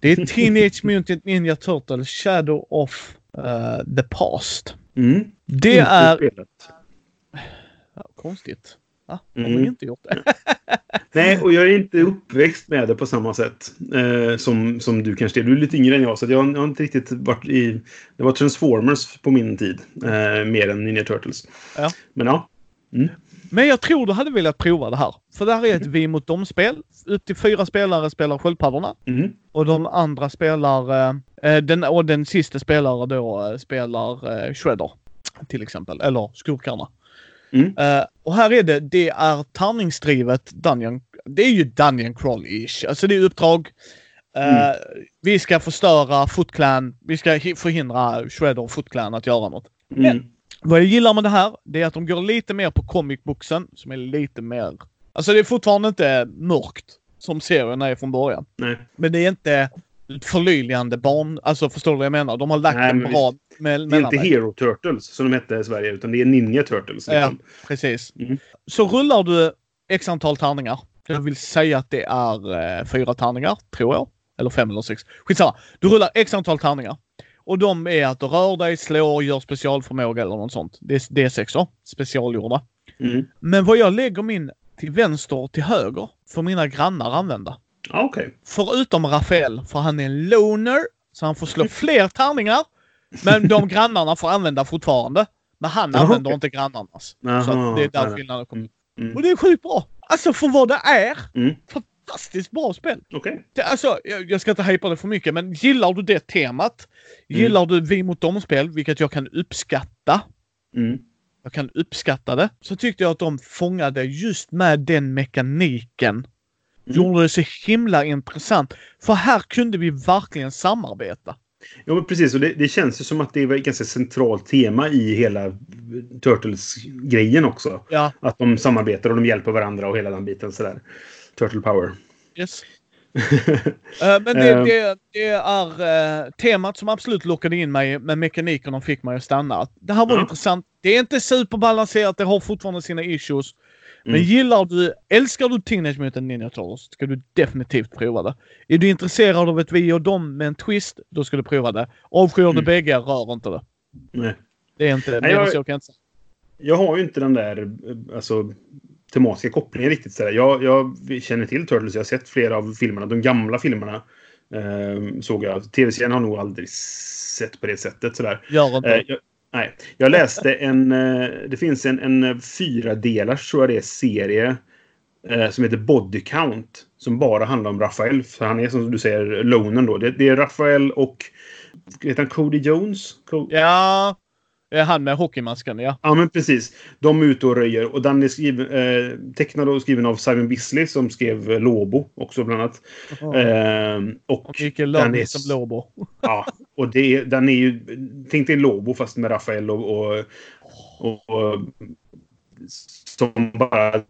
Det är Teenage Mutant Ninja Turtle Shadow of eh, the Past. Mm. Det Inte är... spelat. Ja, konstigt. Ja, har Mm. vi inte gjort det? Nej, och jag är inte uppväxt med det på samma sätt eh, som, som du kanske är. Du är lite yngre än jag, så jag, jag har inte riktigt varit i... Det var Transformers på min tid, eh, mer än Ninja Turtles. Ja. Men ja. Men jag tror du hade velat prova det här. För det här är ett vi mot dem-spel. Upp till fyra spelare spelar sköldpaddorna. Mm. Och de andra spelar... Eh, eh, den, och den sista spelare då eh, spelar eh, Shredder. Till exempel. Eller skurkarna. Mm. Eh, och här är det, det är tärningsdrivet Dungeon. Det är ju Dungeon Crawl-ish. Alltså det är uppdrag. Mm. Vi ska förstöra Foot Clan. Vi ska hi- förhindra Shredder och Foot Clan att göra något. Mm. Vad jag gillar med det här, det är att de går lite mer på comic booksen som är lite mer... Alltså det är fortfarande inte mörkt som serien är från början. Nej. Men det är inte förlöjligande barn. Alltså förstår du vad jag menar? De har lagt Nej, en bra me- Det är inte. Hero Turtles som de hette i Sverige, utan det är Ninja Turtles. Ja, Liksom. precis. Mm. Så rullar du x antal tärningar. Jag vill säga att det är eh, fyra tärningar, tror jag. Eller fem eller sex. Skitsamma. Du rullar x antal tärningar. Och de är att du rör dig, slår, gör specialförmåga eller något sånt. Det är D6 specialgjorda. Mm. Men vad jag lägger min till vänster och till höger får mina grannar använda. Okej. Förutom Rafael, för han är en loner. Så han får slå fler tärningar. Men de grannarna får använda fortfarande. Men han använder okej. inte grannarnas. Jaha, så det är där skillnaden kommer. Mm. Och det är sjukt bra. Alltså för vad det är. Mm. Fantastiskt bra spel. Okej. Det, alltså, jag, jag ska inte hypa det för mycket, men gillar du det temat? Gillar du vi mot dem-spel, vilket jag kan uppskatta. Mm. Jag kan uppskatta det. Så tyckte jag att de fångade just med den mekaniken. Mm. Gjorde det så himla intressant. För här kunde vi verkligen samarbeta. Ja, men precis. Och det, det känns ju som att det är ett ganska centralt tema i hela Turtles-grejen också. Ja, Att de samarbetar och de hjälper varandra och hela den biten sådär. Turtle power. yes. Eh, men det, Eh. det, det är eh, temat som absolut lockade in mig, men mekaniken de fick mig att stanna. Det här var Ja. intressant. Det är inte superbalanserat, det har fortfarande sina issues. Men Mm. gillar du, älskar du Teenage Mutant Ninja Turtles ska du definitivt prova det. Är du intresserad av ett vi och dem med en twist, då ska du prova det. Avskyr du Mm. bägge, rör inte det. Nej. Det är inte, Nej, mer jag- så kan jag inte säga. Jag har ju inte den där alltså, tematiska kopplingen riktigt. Sådär. Jag, jag känner till Turtles. Jag har sett flera av filmerna. De gamla filmerna eh, såg jag. Tv-serien har nog aldrig sett på det sättet. Sådär. Gör inte Eh, jag, nej, jag läste en... Eh, det finns en, en fyra delars tror jag det är, serie eh, som heter Body Count. Som bara handlar om Rafael. För han är som du säger lonen då. Det, det är Rafael och... Heter han Cody Jones? Co- Ja, han med hockeymasken, ja. Ja, men precis. De är ute och röjer. Och den är skriven, eh, tecknad och skriven av Simon Bisley som skrev eh, Lobo också bland annat. Eh, och Och den är, som Lobo. ja, och det, den är ju... Tänk dig Lobo fast med Rafael och... och, och, och som bara,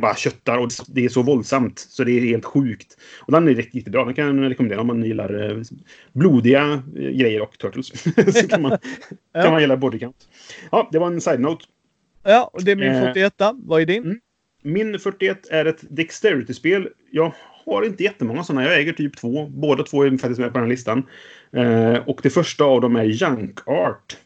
bara köttar och det är så våldsamt så det är helt sjukt. Och den är riktigt, bra. Den kan jag rekommendera om man gillar eh, blodiga eh, grejer och Turtles. så kan man, Ja. kan man gilla body count. Ja, det var en side-note. Ja, och det är min Eh, 41. Vad är din? mm. Min 41 är ett Dexterity-spel. Jag har inte jättemånga sådana. Jag äger typ två. Båda två är faktiskt med på den här listan. Eh, och det första av dem är Junk Art.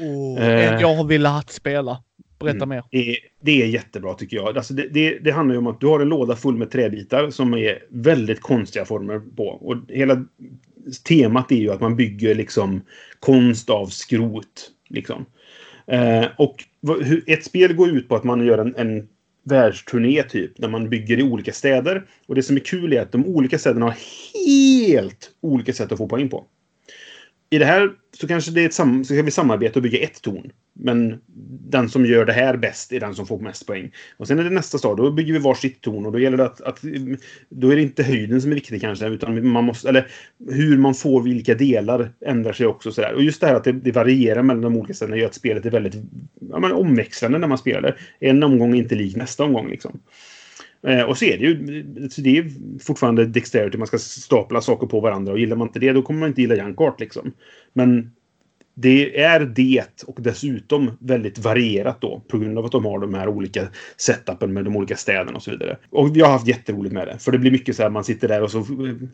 Oh, Eh. jag har velat spela. Berätta Mm. mer. Det är, det är jättebra tycker jag. Alltså det, det, det handlar ju om att du har en låda full med träbitar som är väldigt konstiga former på. Och hela temat är ju att man bygger liksom konst av skrot. Liksom. Eh, och ett spel går ut på att man gör en, en världsturné typ. Där man bygger i olika städer. Och det som är kul är att de olika städerna har helt olika sätt att få poäng på. I det här så kanske det är ett sam så ska vi samarbeta och bygga ett torn. Men den som gör det här bäst är den som får mest poäng. Och sen är det nästa stad. Då bygger vi varsitt torn och då gäller det att, att... Då är det inte höjden som är viktig kanske. Utan man måste... Eller hur man får vilka delar ändrar sig också. Sådär. Och just det här att det, det varierar mellan de olika städerna gör att spelet är väldigt ja, men omväxlande när man spelar det. En omgång är inte lik nästa omgång liksom. Eh, och så är det ju det är fortfarande dexterity. Man ska stapla saker på varandra och gillar man inte det då kommer man inte gilla Jankart liksom. Men det är det och dessutom väldigt varierat då på grund av att de har de här olika setupen med de olika städerna och så vidare. Och vi har haft jätteroligt med det. För det blir mycket så här man sitter där och så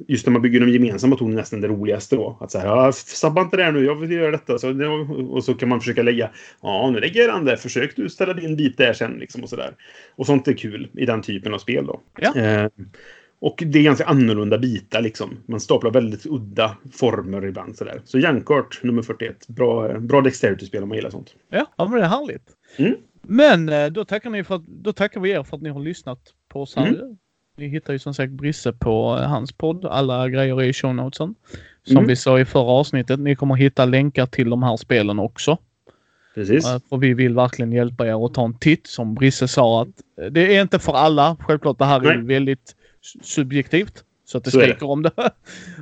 just när man bygger de gemensamma tornen nästan det roligaste då. Att så här, ja, sabba inte det här nu, jag vill göra detta. Så, och så kan man försöka lägga, ja nu lägger den där, försök du ställa din bit där sen liksom och så där. Och sånt är kul i den typen av spel då. Ja. Eh, och det är ganska annorlunda bitar liksom. Man staplar väldigt udda former ibland sådär. Så Jankart nummer 41. Bra, bra Dexterity-spel om man gillar sånt. Ja, ja men det är härligt. Mm. Men eh, då tackar, ni för att, då tackar vi er för att ni har lyssnat på oss här. Mm. Ni hittar ju som sagt Brisse på eh, hans podd. Alla grejer är i show notesen. Som Mm. vi sa i förra avsnittet. Ni kommer hitta länkar till de här spelen också. Precis. Eh, För vi vill verkligen hjälpa er att ta en titt. Som Brisse sa att eh, det är inte för alla. Självklart det här är Nej. väldigt su- subjektivt. Så att det Så är det. skriker om det.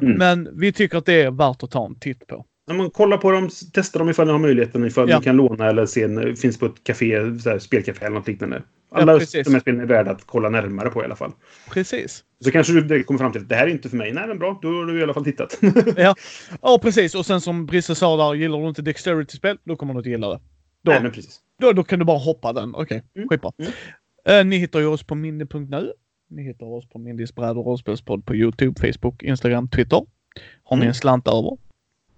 Mm. Men vi tycker att det är värt att ta en titt på. Ja, men kolla på dem, testa dem ifall ni har möjligheten. Ifall Ja. ni kan låna eller se en, finns på ett café, så här, spelcafé eller något liknande. Alla precis. de här spelen är värda att kolla närmare på i alla fall. Precis. Så kanske du kommer fram till att det här är inte för mig. Nej, men bra. Då har du i alla fall tittat. Ja. ja, precis. Och sen som Brisse sa där, gillar du inte Dexterity-spel, då kommer du inte gilla det. Då, Nej, men precis. då, då kan du bara hoppa den. Okej, Mm. skitbra. Mm. Eh, ni hittar ju oss på minne.nu. Ni hittar oss på Mindys bräd och rollspelspodd på Youtube, Facebook, Instagram, Twitter. Har ni Mm. en slant över?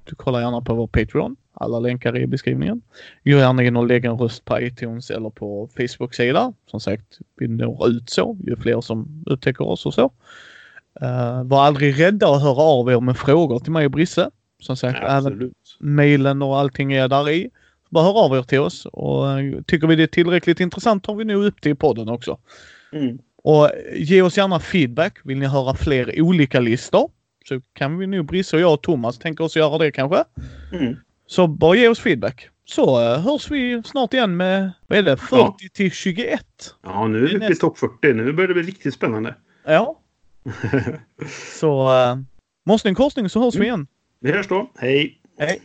Du kollar gärna på vår Patreon. Alla länkar är i beskrivningen. Gå gärna in och lägg en röst på iTunes eller på Facebook-sida. Som sagt, vi når ut så. Ju fler som upptäcker oss och så. Uh, var aldrig rädda att höra av er med frågor till mig och Brisse. Som sagt, även mejlen och allting är där i. Bara hör av er till oss och eh, tycker vi det är tillräckligt intressant tar vi nog upp det i podden också. Mm. Och ge oss gärna feedback. Vill ni höra fler olika listor så kan vi nu, Brisse och jag och Thomas tänka oss göra det kanske. Mm. Så bara ge oss feedback. Så eh, hörs vi snart igen med, vad är det, 40 Ja. till 21. Ja, nu är vi uppe i topp 40. Nu börjar det bli riktigt spännande. Ja. Så, uh, måste en korsning så hörs vi igen. Vi hörs då. Hej! Hej.